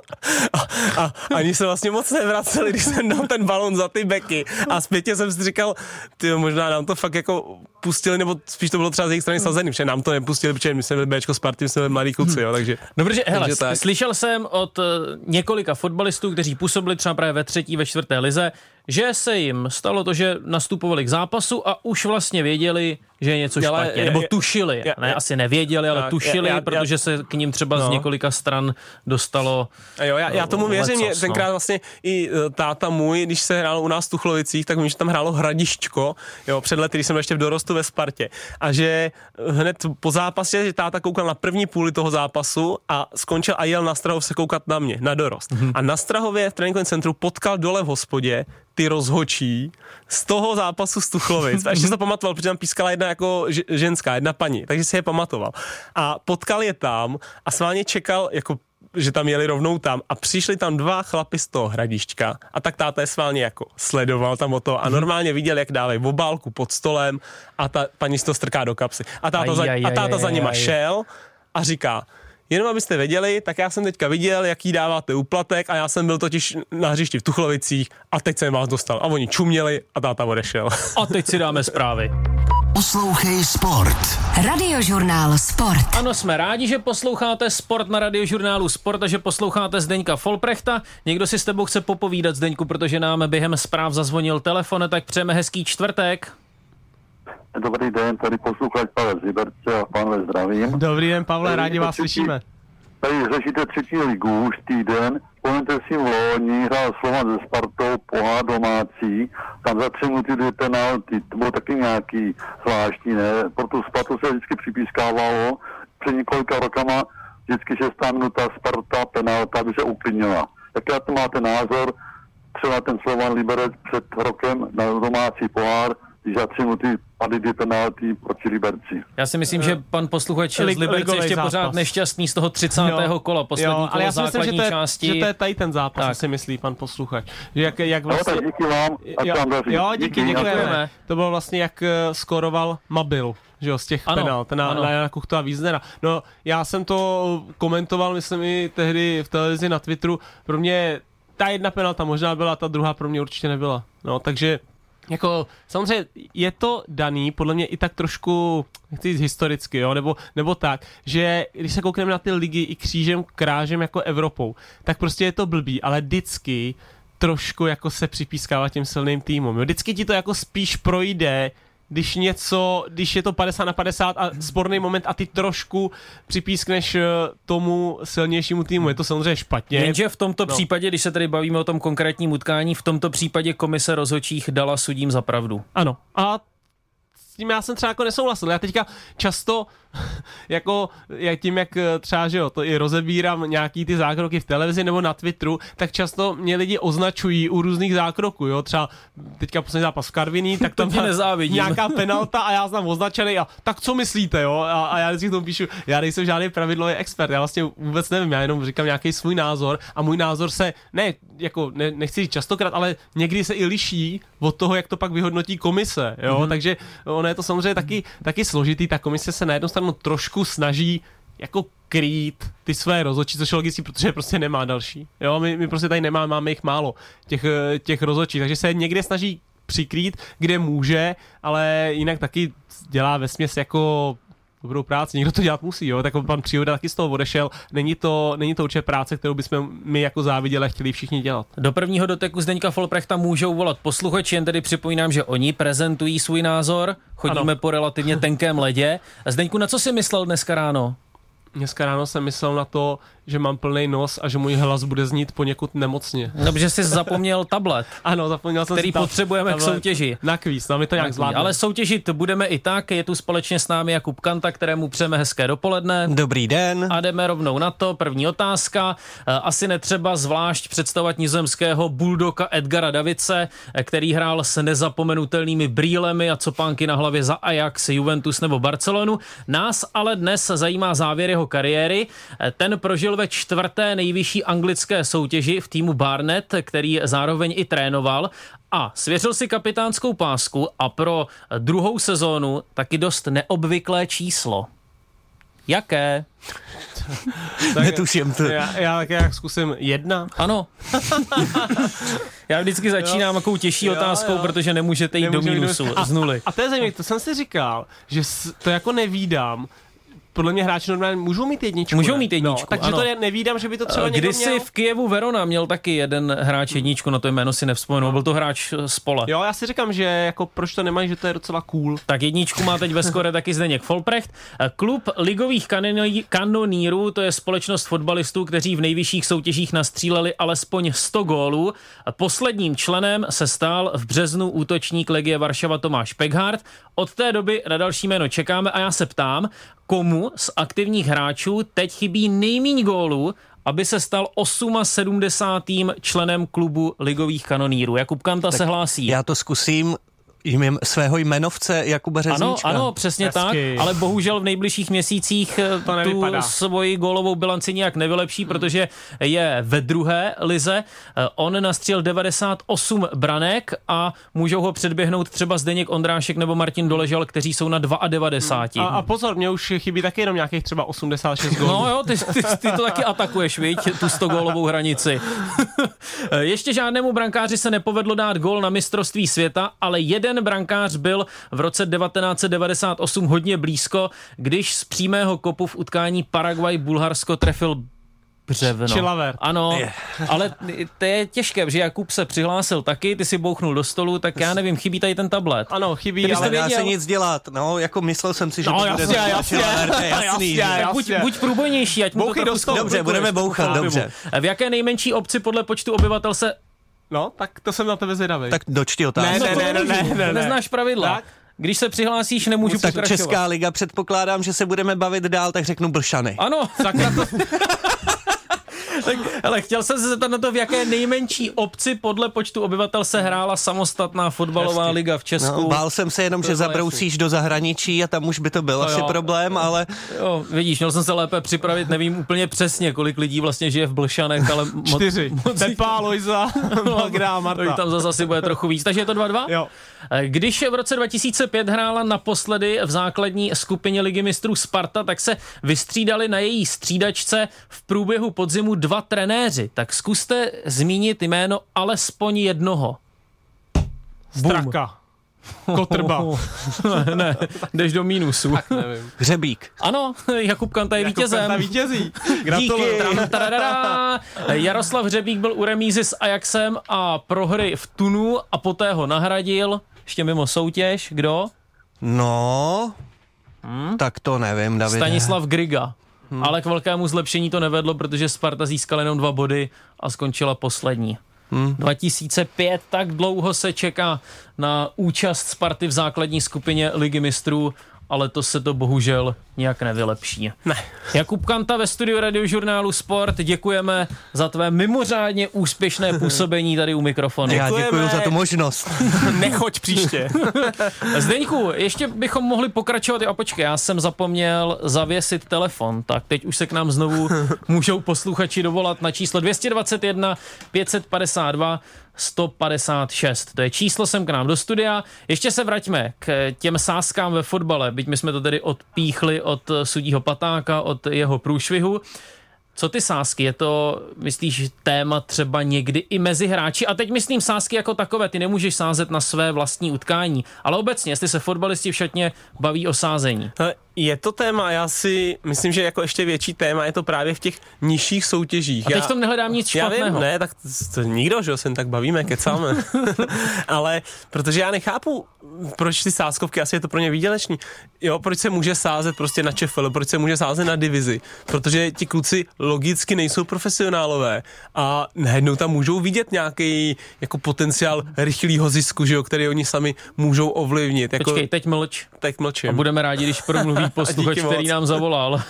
A, a, ani se vlastně moc nevraceli, když jsem dal ten balon za ty beky. A zpětně jsem si říkal, ty možná nám to fakt jako pustili, nebo spíš to bylo třeba z jejich strany sazený, protože nám to nepustili, protože my jsme byli Bčko Sparty, my jsme byli mladí kluci, jo, takže... No protože, hele, Takže tak. slyšel jsem od uh, několika fotbalistů, kteří působili třeba právě ve třetí, ve čtvrté lize, že se jim stalo to, že nastupovali k zápasu a už vlastně věděli, že je něco Ale špatně, je- nebo tušili, je- ne, je- asi nevěděli, ale Tak, tušili, já- já- protože se k ním třeba z No. několika stran dostalo A jo, já, já tomu věřím, lecos, tenkrát no. vlastně i eh, táta můj, když se hrál u nás v Tuchlovicích, tak vím, že tam hrálo Hradiščko, jo, před lety, když jsem byl ještě v dorostu ve Spartě. A že hned po zápase, že táta koukal na první půli toho zápasu a skončil a jel na Strahov se koukat na mě, na dorost. Mhm. Mm-hmm. A na Strahově v tréninkovém centru potkal dole v hospodě ty rozhočí z toho zápasu z Tuchlovic. A ještě se to pamatoval, protože tam pískala jedna jako ženská, jedna paní, takže si je pamatoval. A potkal je tam a sválně čekal jako že tam jeli rovnou tam a přišli tam dva chlapy z toho hradišťka a tak táta je sválně jako sledoval tam o to a normálně viděl, jak dávají obálku pod stolem a ta paní si to strká do kapsy. A táta, Aj, za, aj, a táta aj, za nima aj. šel a říká, Jenom abyste věděli, tak já jsem teďka viděl, jaký dáváte úplatek a já jsem byl totiž na hřišti v Tuchlovicích a teď jsem vás dostal. A oni čuměli a táta odešel. a teď si dáme zprávy. Poslouchej Sport. Radiožurnál Sport. Ano, jsme rádi, že posloucháte Sport na radiožurnálu Sport a že posloucháte Zdeňka Folprechta. Někdo si s tebou chce popovídat, Zdeňku, protože nám během zpráv zazvonil telefon, tak přejeme hezký čtvrtek. Dobrý den, tady posluchač Pavel z Liberce a pánové zdravím. Dobrý den, Pavle, rádi vás slyšíme. Tady řešíte třetí ligu už týden, Vzpomeňte si v loni, hrál Slovan ze Spartou, pohár domácí, tam za tři minuty dvě penalty, to bylo taky nějaký zvláštní, ne? Pro tu Spartu se vždycky připískávalo, před několika rokama vždycky šestá minuta Sparta, penalta, aby se uklidnila. Jaký to máte názor? Třeba ten Slovan Liberec před rokem na domácí pohár, když za tři minuty padly dvě penalty proti Liberci. Já si myslím, že pan posluchač Lig- z Liberce ještě zápas. pořád nešťastný z toho 30. Jo. kola, poslední jo, kolo ale já si myslím, že to, je, části. že to je tady ten zápas, Tak. si myslí pan posluchač. Že jak, jak No, vlastně... tak díky vám, ať jo, vám daří. jo, díky, děkujeme. Děkujeme. To bylo vlastně, jak eh, skoroval Mabil, že jo, z těch Ano, penalt, na, ano. na Jana Kuchta a Víznera. No, já jsem to komentoval, myslím i tehdy v televizi na Twitteru. Pro mě ta jedna penalta možná byla, ta druhá pro mě určitě nebyla. No, takže jako, samozřejmě je to daný, podle mě i tak trošku, nechci říct historicky, jo, nebo, nebo tak, že když se koukneme na ty ligy i křížem, krážem jako Evropou, tak prostě je to blbý, ale vždycky trošku jako se připískává těm silným týmům. Jo. Vždycky ti to jako spíš projde, když něco, když je to 50 na 50 a sporný moment a ty trošku připískneš eh, tomu silnějšímu týmu. Je to samozřejmě špatně. Jenže v tomto No. případě, když se tady bavíme o tom konkrétním utkání, v tomto případě komise rozhodčích dala sudím za pravdu. Ano. A s tím já jsem třeba jako nesouhlasil. Já teďka často, jako jak tím, jak eh, třeba, že jo, to i rozebírám nějaký ty zákroky v televizi nebo na Twitteru, tak často mě lidi označují u různých zákroků, jo, třeba teďka poslední zápas v Karviní, tak tam nějaká penalta a já jsem označený a tak co myslíte, jo, a, a já vždycky k tomu píšu, já nejsem žádný pravidlový expert, já vlastně vůbec nevím, já jenom říkám nějaký svůj názor a můj názor se, ne, jako ne, nechci říct častokrát, ale někdy se i liší od toho, jak to pak vyhodnotí komise, jo, mm-hmm. takže ono je to samozřejmě taky, taky složitý, ta komise se na jednu stranu trošku snaží jako krýt ty své rozhodčí, což je logický, protože prostě nemá další. Jo, my, my prostě tady nemáme, máme jich málo, těch, eh, těch rozhodčích, takže se někde snaží přikrýt, kde může, ale jinak taky dělá ve směs jako dobrou práci, někdo to dělat musí, jo, tak pan Příhoda taky z toho odešel, není to, není to určitě práce, kterou bychom my jako záviděli a chtěli všichni dělat. Do prvního doteku Zdeňka Folprechta můžou volat posluchači, jen tedy připomínám, že oni prezentují svůj názor, chodíme Ano. po relativně tenkém ledě. Zdeňku, na co jsi myslel dneska ráno? Dneska ráno jsem myslel na to, že mám plný nos a že můj hlas bude znít poněkud nemocně. No, protože jsi zapomněl tablet, Ano, zapomněl jsem který si ta- potřebujeme k tahle- soutěži. Na kvíz, no my to nějak zvládneme. Ale soutěžit budeme i tak. Je tu společně s námi Jakub Kanta, kterému přejeme hezké dopoledne. Dobrý den. A jdeme rovnou na to. První otázka. Eh, Asi netřeba zvlášť představovat nizozemského buldoka Edgara Davice, eh, který hrál s nezapomenutelnými brýlemi a copánky na hlavě za Ajax, Juventus nebo Barcelonu. Nás ale dnes zajímá závěr jeho kariéry. Eh, Ten prožil ve čtvrté nejvyšší anglické soutěži v týmu Barnet, který zároveň i trénoval a svěřil si kapitánskou pásku a pro druhou sezónu taky dost neobvyklé číslo. Jaké? Netuším to. Já, já tak jak zkusím jedna. Ano. Já vždycky začínám takovou těžší Jo, otázkou, jo. protože nemůžete jít do Nemůžu jít mínusu a, z nuly. A, a to je zajímavé, to jsem si říkal, že s, to jako nevídám. Podle mě hráči normálně můžou mít jedničku. Můžou ne? mít jedničku, no, takže ano. to ne, nevídám, že by to třeba někdo Kdysi měl. v Kijevu Verona měl taky jeden hráč jedničku, na to jméno si nevzpomenu, byl to hráč eh, z pole. Jo, já si říkám, že jako proč to nemají, že to je docela cool. Tak jedničku má teď ve skore taky Zdeněk Folprecht. Klub ligových kanonírů, to je společnost fotbalistů, kteří v nejvyšších soutěžích nastříleli alespoň 100 gólů. Posledním členem se stal v březnu útočník Legie Varšava Tomáš Peghart. Od té doby na další jméno čekáme a já se ptám, komu z aktivních hráčů teď chybí nejméně gólů, aby se stal 78. členem klubu ligových kanonírů. Jakub Kanta se hlásí. Já to zkusím jmím svého jmenovce Jakuba Ano, Řezníčka. ano, přesně Hezky. tak, ale bohužel v nejbližších měsících eh, To tu nevypadá. svoji gólovou bilanci nijak nevylepší, protože je ve druhé lize. Eh, On nastřel 98 branek a můžou ho předběhnout třeba Zdeněk Ondrášek nebo Martin Doležal, kteří jsou na 92. A, a pozor, mě už chybí taky jenom nějakých třeba 86 gólů. No jo, ty, ty, ty to taky atakuješ, viď, tu 100 gólovou hranici. Ještě žádnému brankáři se nepovedlo dát gól na mistrovství světa, ale jeden brankář byl v roce 1998 hodně blízko, když z přímého kopu v utkání Paraguay-Bulharsko trefil břevno. Čilaver. Ano, ale to je těžké, protože Jakub se přihlásil taky, ty si bouchnul do stolu, tak já nevím, chybí tady ten tablet. Ano, chybí, Ty ale věděl? se nic dělat, no, jako myslel jsem si, že No, to jasně, bude jasně. to je jasný, Jasně, jasně. buď, buď průbojnější, ať mu to Bouchej trochu do stolu. Dobře, budeme bouchat, dobře. V jaké nejmenší obci podle počtu obyvatel se... No, tak to jsem na tebe zvědavý. Tak dočti otázku. ne, ne, ne, ne, ne, ne. Neznáš pravidla. Tak. Když se přihlásíš, nemůžu tak pokračovat. Česká liga, předpokládám, že se budeme bavit dál, tak řeknu Blšany. Ano, sakra to... tak, ale chtěl jsem se zeptat na to, v jaké nejmenší obci podle počtu obyvatel se hrála samostatná fotbalová Hezky. liga v Česku. No, bál jsem se jenom, To že zabrousíš do zahraničí a tam už by to byl To asi jo. problém, ale Jo, vidíš, měl jsem se lépe připravit, nevím úplně přesně, kolik lidí vlastně žije v Blšanech, ale moc, Čtyři. moc Pepa, Lojza, Magra, to jich Marta. tam zase asi bude trochu víc, takže je to 2-2? Jo. Když v roce 2005 hrála naposledy v základní skupině Ligy mistrů Sparta, tak se vystřídali na její střídačce v průběhu podzimu dva trenéři. Tak zkuste zmínit jméno alespoň jednoho. Straka. Kotrba. ne, jdeš do mínusu. Nevím. Hřebík. Ano, Jakub Kanta je vítězem. Ta vítězí. Díky. Gratuluju. Jaroslav Hřebík byl u remízy s Ajaxem a prohry v Tunu a poté ho nahradil, ještě mimo soutěž, kdo? No, tak to nevím, Davide. Stanislav Griga. Ale k velkému zlepšení to nevedlo, protože Sparta získala jenom dva body a skončila poslední. 2005, tak dlouho se čeká na účast Sparty v základní skupině Ligy mistrů, ale to se to bohužel nějak nevylepší. Ne. Jakub Kanta ve studiu radiožurnálu Sport, děkujeme za tvé mimořádně úspěšné působení tady u mikrofonu. Já Děkujeme. děkuji za tu možnost. Nechoď příště. Zdeňku, ještě bychom mohli pokračovat. Jo, počkej, já jsem zapomněl zavěsit telefon, tak teď už se k nám znovu můžou posluchači dovolat na číslo 221 552 156. To je číslo sem k nám do studia. Ještě se vraťme k těm sáskám ve fotbale, byť my jsme to tedy odpíchli od sudího Patáka, od jeho průšvihu. Co ty sásky? Je to, myslíš, téma třeba někdy i mezi hráči? A teď myslím sásky jako takové, ty nemůžeš sázet na své vlastní utkání, ale obecně, jestli se fotbalisti v šatně baví o sázení. Je to téma, já si myslím, že jako ještě větší téma je to právě v těch nižších soutěžích. A teď já, v tom nehledám nic já špatného. vím, ne, tak to, nikdo, že jo, se tak bavíme, kecáme. Ale protože já nechápu, proč ty sázkovky, asi je to pro ně výdělečný. Jo, proč se může sázet prostě na ČFL, proč se může sázet na divizi. Protože ti kluci logicky nejsou profesionálové a najednou tam můžou vidět nějaký jako potenciál rychlého zisku, že jo, který oni sami můžou ovlivnit. Jako, Počkej, teď mlč. tak mlčím. A budeme rádi, když promluví posluchač, který nám zavolal.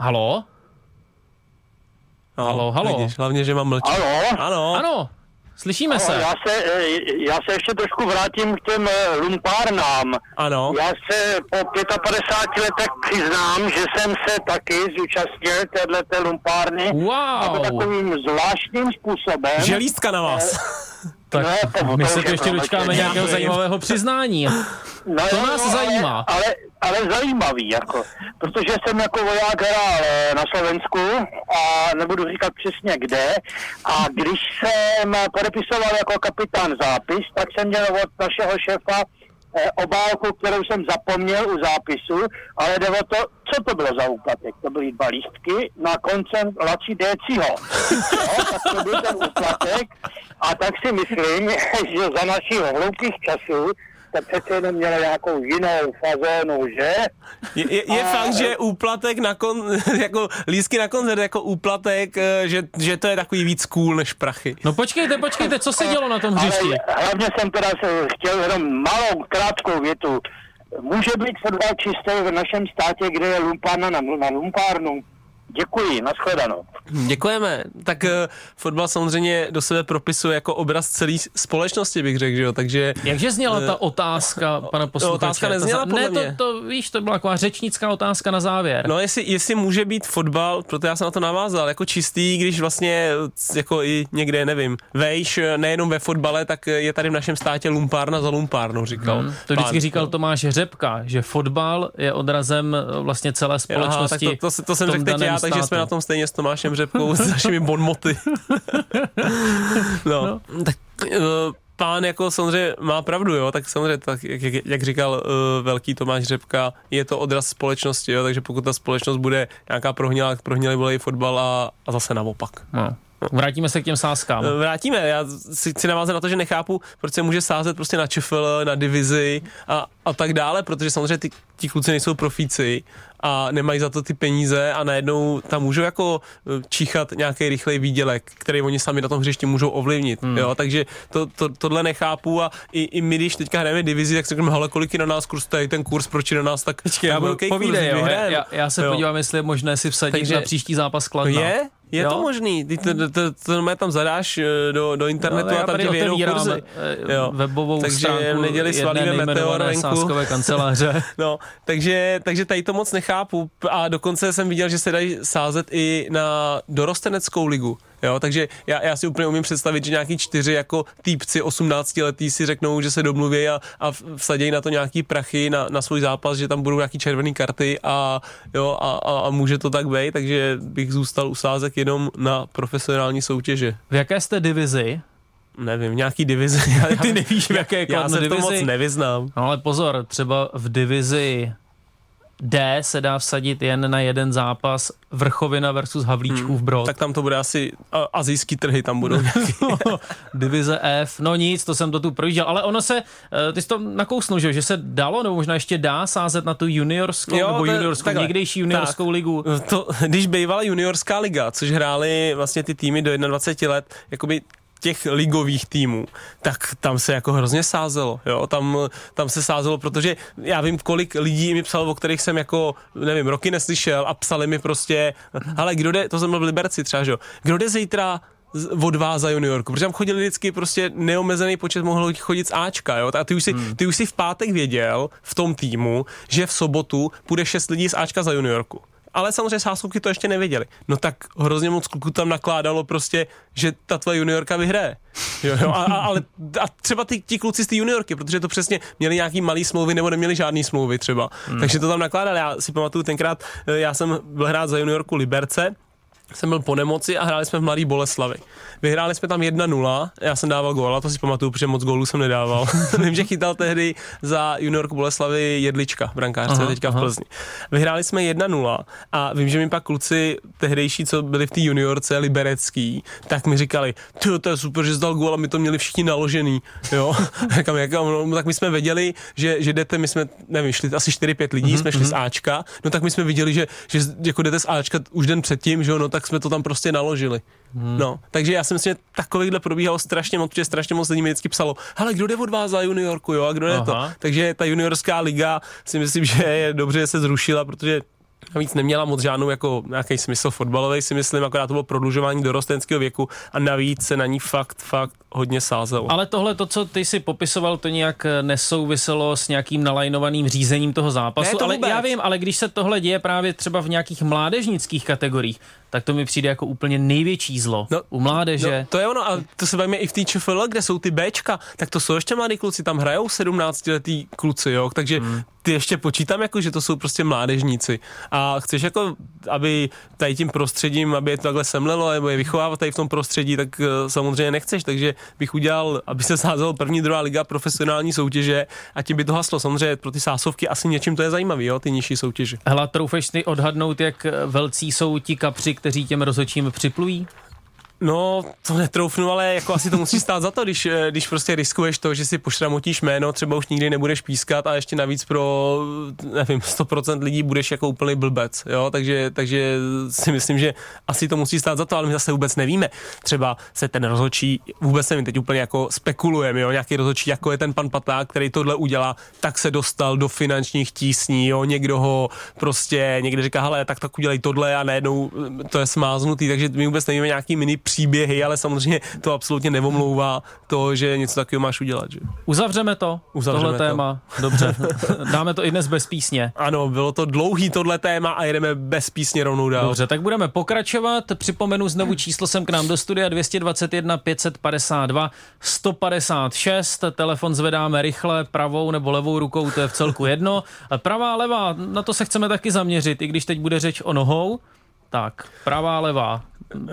Halo? No, Halo, halo. Vidíš, hlavně, že mám mlčet. Ano, Ano. Ano, slyšíme No, se. já se, eh, já se ještě trošku vrátím k těm eh, lumpárnám. Ano. Já se po 55 letech přiznám, že jsem se taky zúčastnil téhleté lumpárny. Wow. A to takovým zvláštním způsobem. Želístka na vás. Tak No, to- my se tu je ještě dočkáme nějakého zajímavého přiznání. No, To nás jo, zajímá. Ale, ale, zajímavý, jako. Protože jsem jako voják hrál eh, na Slovensku a nebudu říkat přesně kde. A když jsem podepisoval jako kapitán zápis, tak jsem měl od našeho šéfa eh, obálku, kterou jsem zapomněl u zápisu, ale jde o to, co to bylo za úplatek. To byly dva lístky na koncem Laci Déciho. Jo, tak to byl ten úplatek. A tak si myslím, že za našich hloupých časů to přece jenom mělo nějakou jinou fazénu, že? Je, je, je A- fakt, že úplatek na kon, jako lísky na koncert jako úplatek, eh, že, že to je takový víc cool než prachy. No počkejte, počkejte, co se dělo na tom Ale hřišti? hlavně jsem teda se chtěl jenom malou, krátkou větu. Může být fotbal čistý v našem státě, kde je lumpárna na, na lumpárnu? Děkuji, nashledanou. Děkujeme. Tak uh, fotbal samozřejmě do sebe propisuje jako obraz celé společnosti, bych řekl, že jo, takže... Jakže zněla ta otázka, pana posluchače? otázka nezněla podle Ne, mě. to, to, víš, to byla taková řečnická otázka na závěr. No jestli, jestli může být fotbal, proto já jsem na to navázal, jako čistý, když vlastně jako i někde, nevím, vejš, eh, nejenom ve fotbale, tak eh, je tady v našem státě lumpárna za lumpárnou, říkal. Hmm, to vždycky pán. říkal Tomáš Řepka, že fotbal je odrazem eh, vlastně celé Aha, společnosti. tak to, to, to v jsem řekl teď já, takže jsme státu. na tom stejně s Tomášem Řepkou, s našimi bonmoty. no, no, tak uh, pán jako samozřejmě má pravdu, jo, tak samozřejmě, tak, jak, jak, jak říkal uh, velký Tomáš Řepka, je to odraz společnosti, jo, takže pokud ta společnost bude nějaká prohnilá, tak prohnilý bude fotbal a, a zase naopak. No. Vrátíme se k těm sázkám. Eh, Vrátíme, já si chci navázat na to, že nechápu, proč se může sázet prostě na ČFL, na divizi a, a tak dále, protože samozřejmě ty, ti kluci nejsou profíci a nemají za to ty peníze a najednou tam můžou jako eh, číchat nějaký rychlej výdělek, který oni sami na tom hřišti můžou ovlivnit, hmm. jo, takže to, to, tohle nechápu a i, i my, když teďka hrajeme divizi, tak si řekneme, hele, kolik je na nás kurz, tady ten kurz, proč je na nás tak Počkej, já velký povídej, kurz, jo, já, já se Jo. podívám, jestli je možné si vsadit Takže- na příští zápas Kladna. Je? Je Jo? to možný, ty to, to, to, to tam zadáš eh, do, do internetu No, a tam tady ti vyjedou kurzy. eh, Jo. webovou Takže stránku v neděli svalíme meteor venku. kanceláře. No, takže, takže tady to moc nechápu a dokonce jsem viděl, že se dají sázet i na dorosteneckou ligu. Jo, takže já, já si úplně umím představit, že nějaký čtyři jako týpci 18 letý si řeknou, že se domluví a, a vsadějí na to nějaký prachy na, na svůj zápas, že tam budou nějaký červené karty a, jo, a, a, a, může to tak být, takže bych zůstal u sázek jenom na profesionální soutěže. V jaké jste divizi? Nevím, nějaký divizi. Já, Ty nevíš, v jaké já Kladno se v tom divizi? moc nevyznám. No ale pozor, třeba v divizi D se dá vsadit jen na jeden zápas Vrchovina versus Havlíčkův Brod. Tak tam to bude asi a, azijský trhy tam budou. Divize F, no nic, to jsem to tu projížděl, ale ono se, eh, ty jsi to nakousnul, že, že se dalo, nebo možná ještě dá sázet na tu juniorskou, Jo, nebo juniorskou, takhle. někdejší juniorskou Tak. ligu. To, když bývala juniorská liga, což hráli vlastně ty týmy do 21 let, jakoby těch ligových týmů, tak tam se jako hrozně sázelo, jo, tam, tam se sázelo, protože já vím, kolik lidí mi psalo, o kterých jsem jako, nevím, roky neslyšel a psali mi prostě, ale kdo jde, to jsem byl v Liberci třeba, že jo, kdo jde zítra od vás za juniorku, protože tam chodili vždycky prostě neomezený počet mohl chodit z Ačka, jo? A ty už, si, Hmm. ty už si v pátek věděl v tom týmu, že v sobotu půjde šest lidí z Ačka za juniorku. Ale samozřejmě sáskovky to ještě nevěděli. No tak hrozně moc kluků tam nakládalo prostě, že ta tvoje juniorka vyhraje. Jo, jo, a, a, ale a třeba ty, ti kluci z té juniorky, protože to přesně měli nějaký malý smlouvy nebo neměli žádný smlouvy třeba. Hmm. Takže to tam nakládali. Já si pamatuju tenkrát, eh, já jsem byl hrát za juniorku Liberce, jsem byl po nemoci a hráli jsme v Mladý Boleslavi. Vyhráli jsme tam 1-0, já jsem dával gól, a to si pamatuju, protože moc gólů jsem nedával. Vím, že chytal tehdy za juniorku Boleslavy Jedlička, brankářce Aha, teďka aha. v Plzni. Vyhráli jsme 1-0 a vím, že mi pak kluci tehdejší, co byli v té juniorce, liberecký, tak mi říkali, ty to je super, že jsi dal gól a my to měli všichni naložený. Jo? Říkám, jak, no, tak my jsme věděli, že, že jdete, my jsme, nevím, šli asi 4-5 lidí, Mhm, jsme šli z Ačka, no tak my jsme viděli, že, že jako jdete z Ačka už den předtím, že jo, no tak jsme to tam prostě naložili. Mhm. No, takže já si myslím, že takovýchhle probíhalo strašně moc, protože strašně moc lidí mi vždycky psalo, hele, kdo jde od vás za juniorku, jo, a kdo je to? Takže ta juniorská liga si myslím, že je dobře, že se zrušila, protože Navíc neměla moc žádnou jako nějaký smysl fotbalový, si myslím, akorát to bylo prodlužování dorostenského věku a navíc se na ní fakt, fakt hodně sázelo. Ale tohle, to, co ty si popisoval, to nějak nesouviselo s nějakým nalajnovaným řízením toho zápasu. Ne, to ale vůbec. já vím, ale když se tohle děje právě třeba v nějakých mládežnických kategoriích, tak to mi přijde jako úplně největší zlo. No, U mládeže. No, to je ono, a to se bavíme i v té ČFL, kde jsou ty Bčka, tak to jsou ještě mladí kluci, tam hrajou 17-letý kluci, jo, takže hmm. ty ještě počítám, jako, že to jsou prostě mládežníci. A chceš jako, aby tady tím prostředím, aby je to takhle semlelo, nebo je vychovávat tady v tom prostředí, tak uh, samozřejmě nechceš, takže bych udělal, aby se sázelo první, druhá liga profesionální soutěže a tím by to haslo. Samozřejmě pro ty sásovky asi něčím to je zajímavý, jo, ty nižší soutěže. Hele, troufeš si odhadnout, jak velcí jsou ti kapři, kteří těm rozhodčím připlují? No, to netroufnu, ale jako asi to musí stát za to, když, eh, když prostě riskuješ to, že si pošramotíš jméno, třeba už nikdy nebudeš pískat a ještě navíc pro, nevím, 100% lidí budeš jako úplný blbec, jo, takže, takže si myslím, že asi to musí stát za to, ale my zase vůbec nevíme. Třeba se ten rozhodčí, vůbec nevím, teď úplně jako spekulujeme, jo, nějaký rozhodčí, jako je ten pan Paták, který tohle udělá, tak se dostal do finančních tísní, jo, někdo ho prostě, někde říká, hele, tak tak udělej tohle a najednou to je smáznutý, takže my vůbec nevíme nějaký mini příběhy, ale samozřejmě to absolutně nevomlouvá to, že něco takového máš udělat. Že? Uzavřeme to, Uzavřeme tohle to. téma. Dobře, dáme to i dnes bez písně. Ano, bylo to dlouhý tohle téma a jedeme bez písně rovnou dál. Dobře, tak budeme pokračovat. Připomenu znovu číslo sem k nám do studia 221 552 156. Telefon zvedáme rychle pravou nebo levou rukou, to je v celku jedno. Pravá, levá, na to se chceme taky zaměřit, i když teď bude řeč o nohou. Tak, pravá, levá.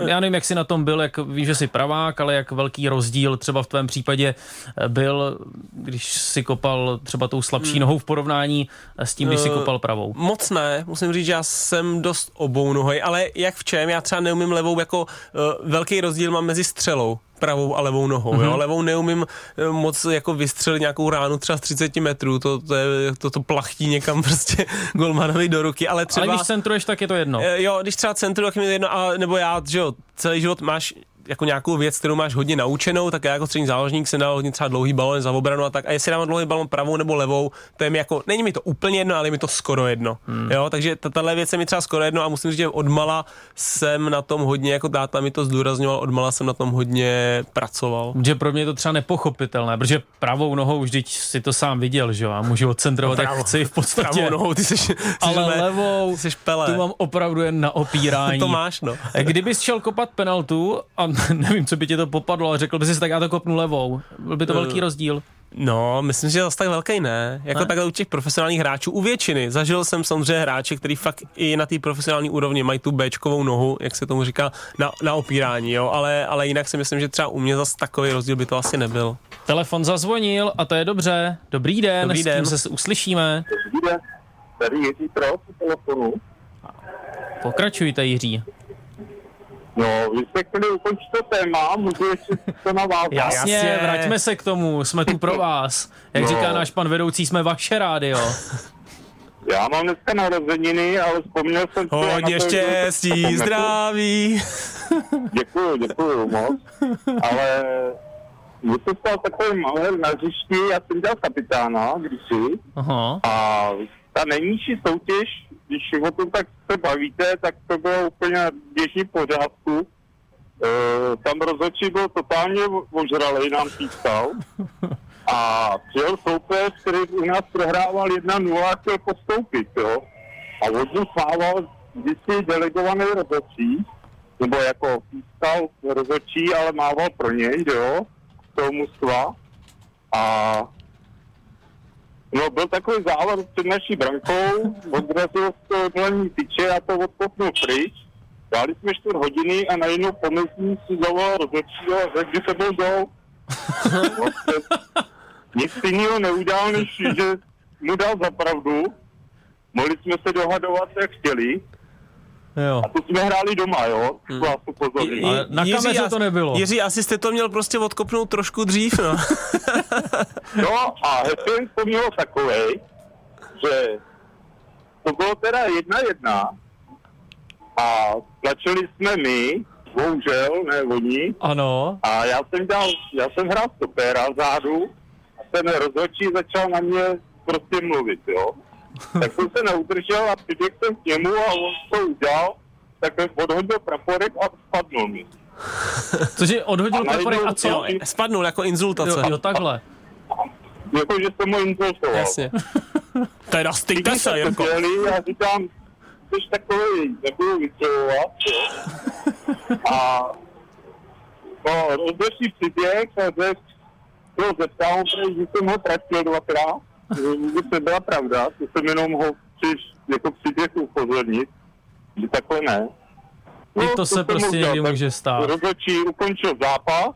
Já nevím, jak jsi na tom byl, jak víš, že jsi pravák, ale jak velký rozdíl třeba v tvém případě eh, byl, když si kopal třeba tou slabší Hmm. nohou v porovnání s tím, když si Eh, kopal pravou. Moc ne, musím říct, že já jsem dost obou nohoj, ale jak v čem, já třeba neumím levou, jako uh, velký rozdíl mám mezi střelou pravou a levou nohou, mm-hmm. jo, levou neumím eh, moc jako vystřelit nějakou ránu třeba z 30 metrů, to, to, je, to, to plachtí někam prostě golmanovi do ruky, ale třeba... Ale když centruješ, tak je to jedno. Eh, Jo, když třeba centru, tak mi to jedno, a, nebo já, že jo, celý život máš jako nějakou věc, kterou máš hodně naučenou, tak já jako střední záložník jsem dal hodně třeba dlouhý balon za obranu a tak. A jestli dám dlouhý balon pravou nebo levou, to je mi jako, není mi to úplně jedno, ale je mi to skoro jedno. Hmm. Jo, takže ta- tahle věc je mi třeba skoro jedno a musím říct, že odmala jsem na tom hodně, jako táta mi to zdůrazňoval, odmala jsem na tom hodně pracoval. Že pro mě je to třeba nepochopitelné, protože pravou nohou vždyť si to sám viděl, že jo, a můžu odcentrovat, jak Pravou- chci v podstatě. Pravou nohou, ty jsi, jsi ale úplně- levou, jsi pele. tu mám opravdu jen na opírání. To máš, no. Kdybys šel kopat penaltu, a nevím, co by ti to popadlo, ale řekl bys si, tak já to kopnu levou. Byl by to Eh, velký rozdíl. No, myslím, že zase tak velký ne. Jako Ne? takhle u těch profesionálních hráčů, u většiny. Zažil jsem samozřejmě hráče, který fakt i na té profesionální úrovni mají tu Bčkovou nohu, jak se tomu říká, na, na opírání, jo. Ale, ale jinak si myslím, že třeba u mě zase takový rozdíl by to asi nebyl. Telefon zazvonil a to je dobře. Dobrý den, Dobrý s kým den. se uslyšíme. Dobrý den. Tady Jiří Pro telefonu. Pokračujte, Jiří. No, vy jste chtěli ukončit to téma, můžu ještě to navázat. Jasně, Jasně. vraťme se k tomu, jsme tu pro vás. Jak No. říká náš pan vedoucí, jsme vaše rádio. Já mám dneska narozeniny, ale vzpomněl jsem si... Hodně na to, že- štěstí, zdraví. Děkuju, děkuju moc. Ale mně se stal takový malý na hřišti, já jsem dělal kapitána kdysi Aha. a ta nejnižší soutěž, když o tom tak se bavíte, tak to bylo úplně běžný pořádku. E, tam rozhodčí byl totálně ožralej, nám pískal. A přijel soupeř, který u nás prohrával 1-0 a chtěl postoupit, jo. A od něj smával vždycky delegovaný rozhodčí, nebo jako pískal rozhodčí, ale mával pro něj, jo, toho mužstva. A No, byl takový závod před naší brankou, odrazil z toho dolní tyče a to odkopnul pryč. Dali jsme čtvrt hodiny a najednou pomezní si zavolal rozhodčího a řekl, kdy se byl to- Nic jiného neudělal, než že mu dal za pravdu. Mohli jsme se dohadovat, jak chtěli. Jo. A to jsme hráli doma, jo? Hmm. Vás na kameře as- to nebylo. Jiří, asi jste to měl prostě odkopnout trošku dřív, no. No a happy end to mělo takovej, že to bylo teda jedna jedna a tlačili jsme my, bohužel, ne oni, Ano. a já jsem dělal, já jsem hrál stopéra zádu a ten rozhodčí začal na mě prostě mluvit, jo. Tak jsem se neudržel a přiběhl jsem k němu a on to udělal, tak odhodil praporek a spadnul mi. Cože odhodil A praporek a co? jo, Spadnul jako inzultace. Jo, jo, takhle. Jako, že jsem ho insultoval. Jasně. Teda styďte se, Jirko. já říkám, jsi takový, nebudu vycilovat, A no, rozdeší příběh jo, zeptal, že jsem ho tratil dvakrát, vůbec nebyla pravda, to jsem jenom ho přiš, jako příběh upozornit, že takhle ne. I to se jsem prostě udělal, někdy může stát. Rozhodčí ukončil zápas,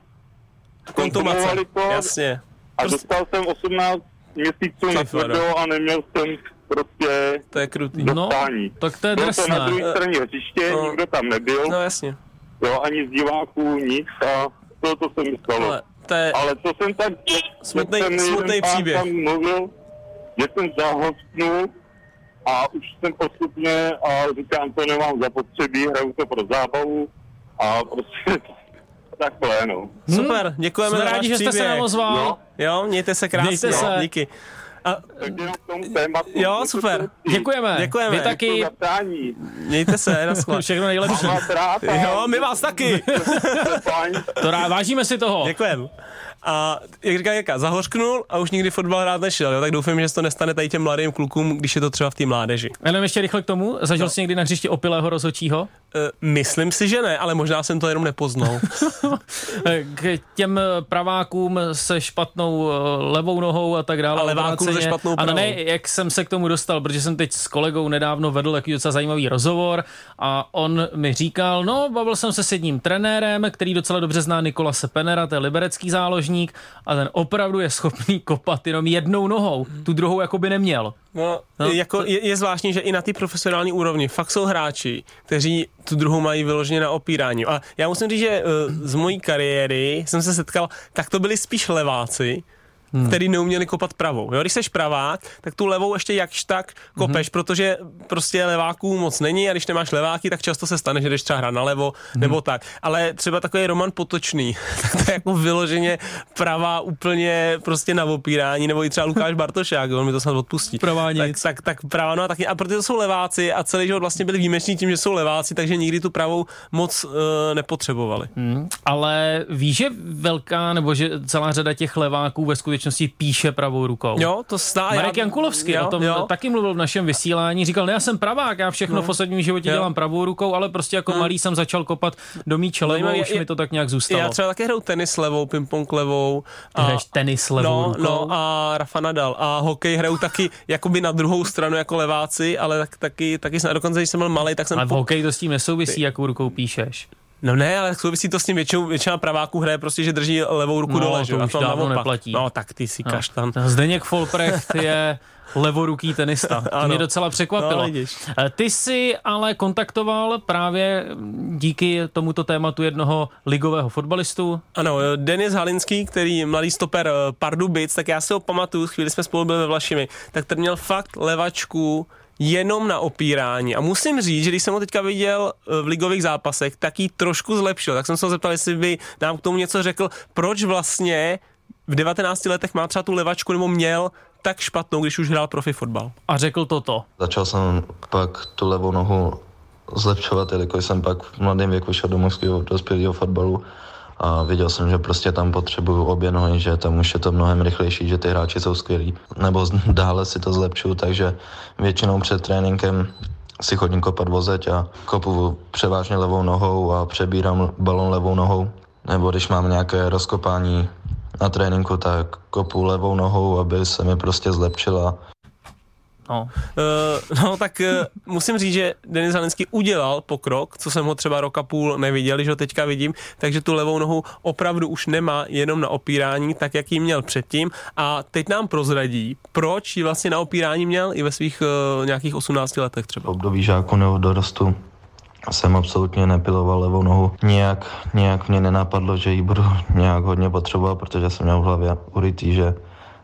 Kontumace. to Jasně. a dostal jsem 18 měsíců na tvrdo a neměl jsem prostě To je krutý. No, dostání. tak to je Bylo to na drsné. druhé straně hřiště, No. nikdo tam nebyl, No jasně. jo, ani z diváků, nic a to, to se mi stalo. Ale to je... Ale to jsem tak, smutnej pán příběh. tam mluvil, že jsem zahostnul a už jsem postupně a říkám, to nemám zapotřebí, hraju to pro zábavu a prostě takhle, no. Super, děkujeme Jsme za rádi, že jste se nám ozval. No. Jo, mějte se krásně. Mějte se. Díky. A Tak jenom k tomu tématu. Jo, super. Děkujeme. Děkujeme. Vy taky. Mějte se, naschle. Všechno nejlepší. Mám vás rád. a- Jo, my vás taky. To rá, vážíme si toho. Děkujem. A jak říká Jirka, zahořknul a už nikdy fotbal hrát nešel. Jo? Tak doufám, že se to nestane tady těm mladým klukům, když je to třeba v té mládeži. Jenom ještě rychle k tomu. Zažil no. jsi někdy na hřišti opilého rozhodčího? E, myslím si, že ne, ale možná jsem to jenom nepoznal. k těm pravákům se špatnou eh, levou nohou a tak dále. A levákům se špatnou pravou. Ano, ne, jak jsem se k tomu dostal, protože jsem teď s kolegou nedávno vedl takový docela zajímavý rozhovor a on mi říkal, no, bavil jsem se s jedním trenérem, který docela dobře zná Nikola Sepenera, to je liberecký záložník a ten opravdu je schopný kopat jenom jednou nohou, tu druhou jako by neměl. No, no jako to... je, je zvláštní, že i na té profesionální úrovni fakt jsou hráči, kteří tu druhou mají vyloženě na opírání. A já musím říct, že uh, z mojí kariéry jsem se setkal, tak to byli spíš leváci, hmm. který neuměli kopat pravou. Jo? Když seš pravák, tak tu levou ještě jakž tak kopeš, hmm. protože prostě leváků moc není a když nemáš leváky, tak často se stane, že jdeš třeba hrát na levo hmm. nebo tak. Ale třeba takový Roman Potočný, tak to je jako vyloženě pravá úplně prostě na opírání, nebo i třeba Lukáš Bartošák, on mi to snad odpustí. Pravá nic. Tak, tak, tak pravá, no a taky, a protože to jsou leváci a celý život vlastně byli výjimeční tím, že jsou leváci, takže nikdy tu pravou moc uh, nepotřebovali. Hmm. Ale víš, že velká, nebo že celá řada těch leváků ve skutečnosti skutečnosti píše pravou rukou. Jo, to stá. Marek já... Jankulovský jo, o tom jo. taky mluvil v našem vysílání. Říkal, ne, já jsem pravák, já všechno no. v osobním životě jo. dělám pravou rukou, ale prostě jako no. malý jsem začal kopat do míče levou, už je, mi to tak nějak zůstalo. Já třeba taky hraju tenis levou, ping-pong levou. A, hraješ tenis levou no, rukou? No, a Rafa Nadal. A hokej hraju taky jakoby na druhou stranu jako leváci, ale tak, taky, taky, dokonce, když jsem byl malý, tak jsem... Ale v po... hokej to s tím nesouvisí, jakou rukou píšeš. No ne, ale souvisí to s tím většinou, většina praváků hraje prostě, že drží levou ruku no, dole, že? To už dávno neplatí. No tak ty si no. kaštan. Zdeněk Folprecht je levoruký tenista. To mě docela překvapilo. No, Ty jsi ale kontaktoval právě díky tomuto tématu jednoho ligového fotbalistu. Ano, Denis Halinský, který mladý stoper eh, Pardubic, tak já si ho pamatuju, chvíli jsme spolu byli ve Vlašimi, tak ten měl fakt levačku jenom na opírání. A musím říct, že když jsem ho teďka viděl eh, v ligových zápasech, tak ji trošku zlepšil. Tak jsem se ho zeptal, jestli by nám k tomu něco řekl, proč vlastně v 19 letech má třeba tu levačku nebo měl tak špatnou, když už hrál profi fotbal. A řekl toto. Začal jsem pak tu levou nohu zlepšovat, jelikož jsem pak v mladém věku šel do moskvého dospělého fotbalu a viděl jsem, že prostě tam potřebuju obě nohy, že tam už je to mnohem rychlejší, že ty hráči jsou skvělí. Nebo dále si to zlepšuju, takže většinou před tréninkem si chodím kopat vozeť a kopu převážně levou nohou a přebírám balon levou nohou. Nebo když mám nějaké rozkopání na tréninku, tak kopu levou nohou, aby se mi prostě zlepšila No, uh, no tak uh, musím říct, že Denis Halenský udělal pokrok, co jsem ho třeba roka půl neviděl, že ho teďka vidím, takže tu levou nohu opravdu už nemá jenom na opírání, tak jak ji měl předtím a teď nám prozradí, proč ji vlastně na opírání měl i ve svých uh, nějakých 18 letech třeba. V období žáku nebo dorostu jsem absolutně nepiloval levou nohu. Nějak, nějak mě nenapadlo, že ji budu nějak hodně potřebovat, protože jsem měl v hlavě urytý, že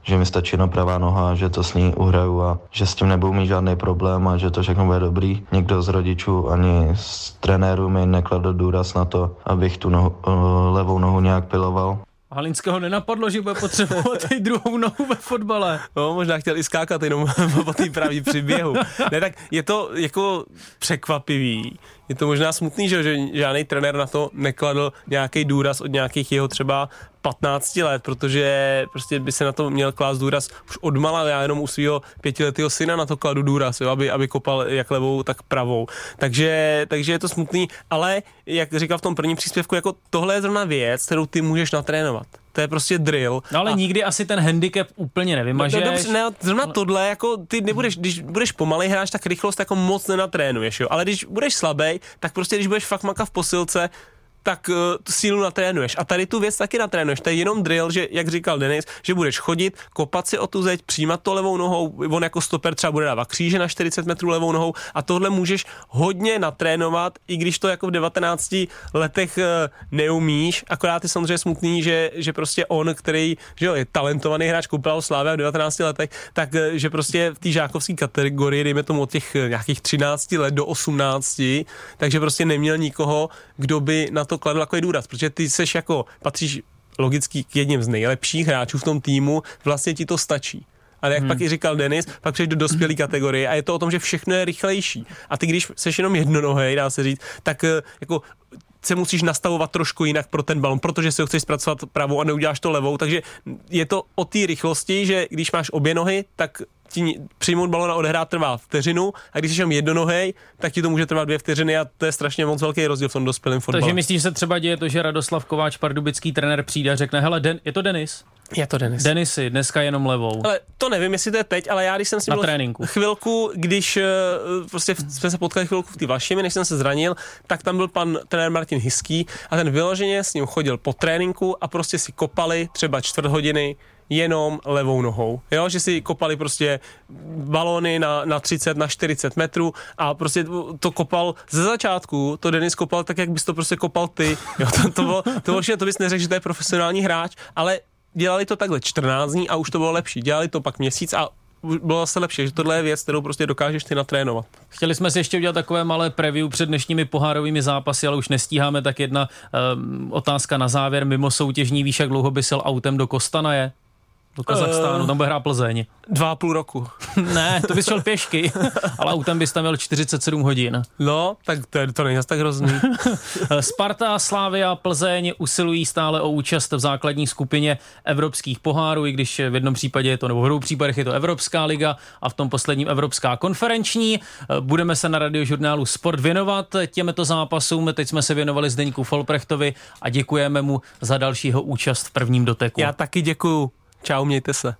že mi stačí jenom pravá noha, že to s ní uhraju a že s tím nebudu mít žádný problém a že to všechno bude dobrý. Nikdo z rodičů ani z trenérů mi nekladl důraz na to, abych tu nohu, uh, levou nohu nějak piloval. Halinského nenapadlo, že bude potřebovat i druhou nohu ve fotbale. No, možná chtěl i skákat jenom po té pravý přiběhu. Ne, tak je to jako překvapivý. Je to možná smutný, že, že žádný trenér na to nekladl nějaký důraz od nějakých jeho třeba 15 let, protože prostě by se na to měl klást důraz už od mala, já jenom u svého pětiletého syna na to kladu důraz, jo, aby, aby kopal jak levou, tak pravou. Takže, takže je to smutný, ale jak říkal v tom prvním příspěvku, jako tohle je zrovna věc, kterou ty můžeš natrénovat to je prostě drill. No ale a... nikdy asi ten handicap úplně nevymažeš. No, dobře, ne, zrovna tohle, jako ty nebudeš, když budeš pomalý hráč, tak rychlost jako moc nenatrénuješ, jo. Ale když budeš slabý, tak prostě když budeš fakt maka v posilce, tak tu sílu natrénuješ. A tady tu věc taky natrénuješ. To je jenom drill, že, jak říkal Denis, že budeš chodit, kopat si o tu zeď, přijímat to levou nohou, on jako stoper třeba bude dávat kříže na 40 metrů levou nohou a tohle můžeš hodně natrénovat, i když to jako v 19 letech uh, neumíš, akorát je samozřejmě smutný, že, že prostě on, který že jo, je talentovaný hráč, koupil Slávy v 19 letech, tak uh, že prostě v té žákovské kategorii, dejme tomu od těch nějakých 13 let do 18, takže prostě neměl nikoho, kdo by na to to kladl takový důraz, protože ty seš jako, patříš logicky k jedním z nejlepších hráčů v tom týmu, vlastně ti to stačí. Ale jak hmm. pak i říkal Denis, pak přejdeš do dospělé kategorie a je to o tom, že všechno je rychlejší. A ty, když seš jenom jednonohej, dá se říct, tak eh, jako se musíš nastavovat trošku jinak pro ten balon, protože si ho chceš zpracovat pravou a neuděláš to levou, takže je to o té rychlosti, že když máš obě nohy, tak ti přijmout balon a odehrát trvá vteřinu a když jsi jenom jednonohej, tak ti to může trvat dvě vteřiny a to je strašně moc velký rozdíl v tom dospělém fotbale. Takže myslíš, že se třeba děje to, že Radoslav Kováč, pardubický trenér, přijde a řekne, hele, Den, je to Denis? Je to Denis. Denisy, dneska jenom levou. Ale to nevím, jestli to je teď, ale já když jsem si Na byl tréninku. chvilku, když uh, prostě jsme se potkali chvilku v té Vlašimi, než jsem se zranil, tak tam byl pan trenér Martin Hiský a ten vyloženě s ním chodil po tréninku a prostě si kopali třeba čtvrt hodiny jenom levou nohou. Jo, že si kopali prostě balony na, na 30, na 40 metrů a prostě to kopal ze začátku, to Denis kopal tak, jak bys to prostě kopal ty. Jo, to, to, bylo, to, bylo, to bys neřekl, že to je profesionální hráč, ale dělali to takhle 14 dní a už to bylo lepší. Dělali to pak měsíc a bylo zase lepší, že tohle je věc, kterou prostě dokážeš ty natrénovat. Chtěli jsme si ještě udělat takové malé preview před dnešními pohárovými zápasy, ale už nestíháme, tak jedna um, otázka na závěr. Mimo soutěžní víš, jak dlouho by autem do Kostanaje? Do Kazachstánu, Eh. tam bude hrát Plzeň. Dva a půl roku. ne, to bys šel pěšky, ale autem bys tam měl 47 hodin. No, tak to, je, to není tak hrozný. Sparta, Slávia, Plzeň usilují stále o účast v základní skupině evropských pohárů, i když v jednom případě je to, nebo v dvou případech je to Evropská liga a v tom posledním Evropská konferenční. Budeme se na radiožurnálu Sport věnovat těmto zápasům. Teď jsme se věnovali Zdeňku Folprechtovi a děkujeme mu za dalšího účast v prvním doteku. Já taky děkuju. Čau, mějte se.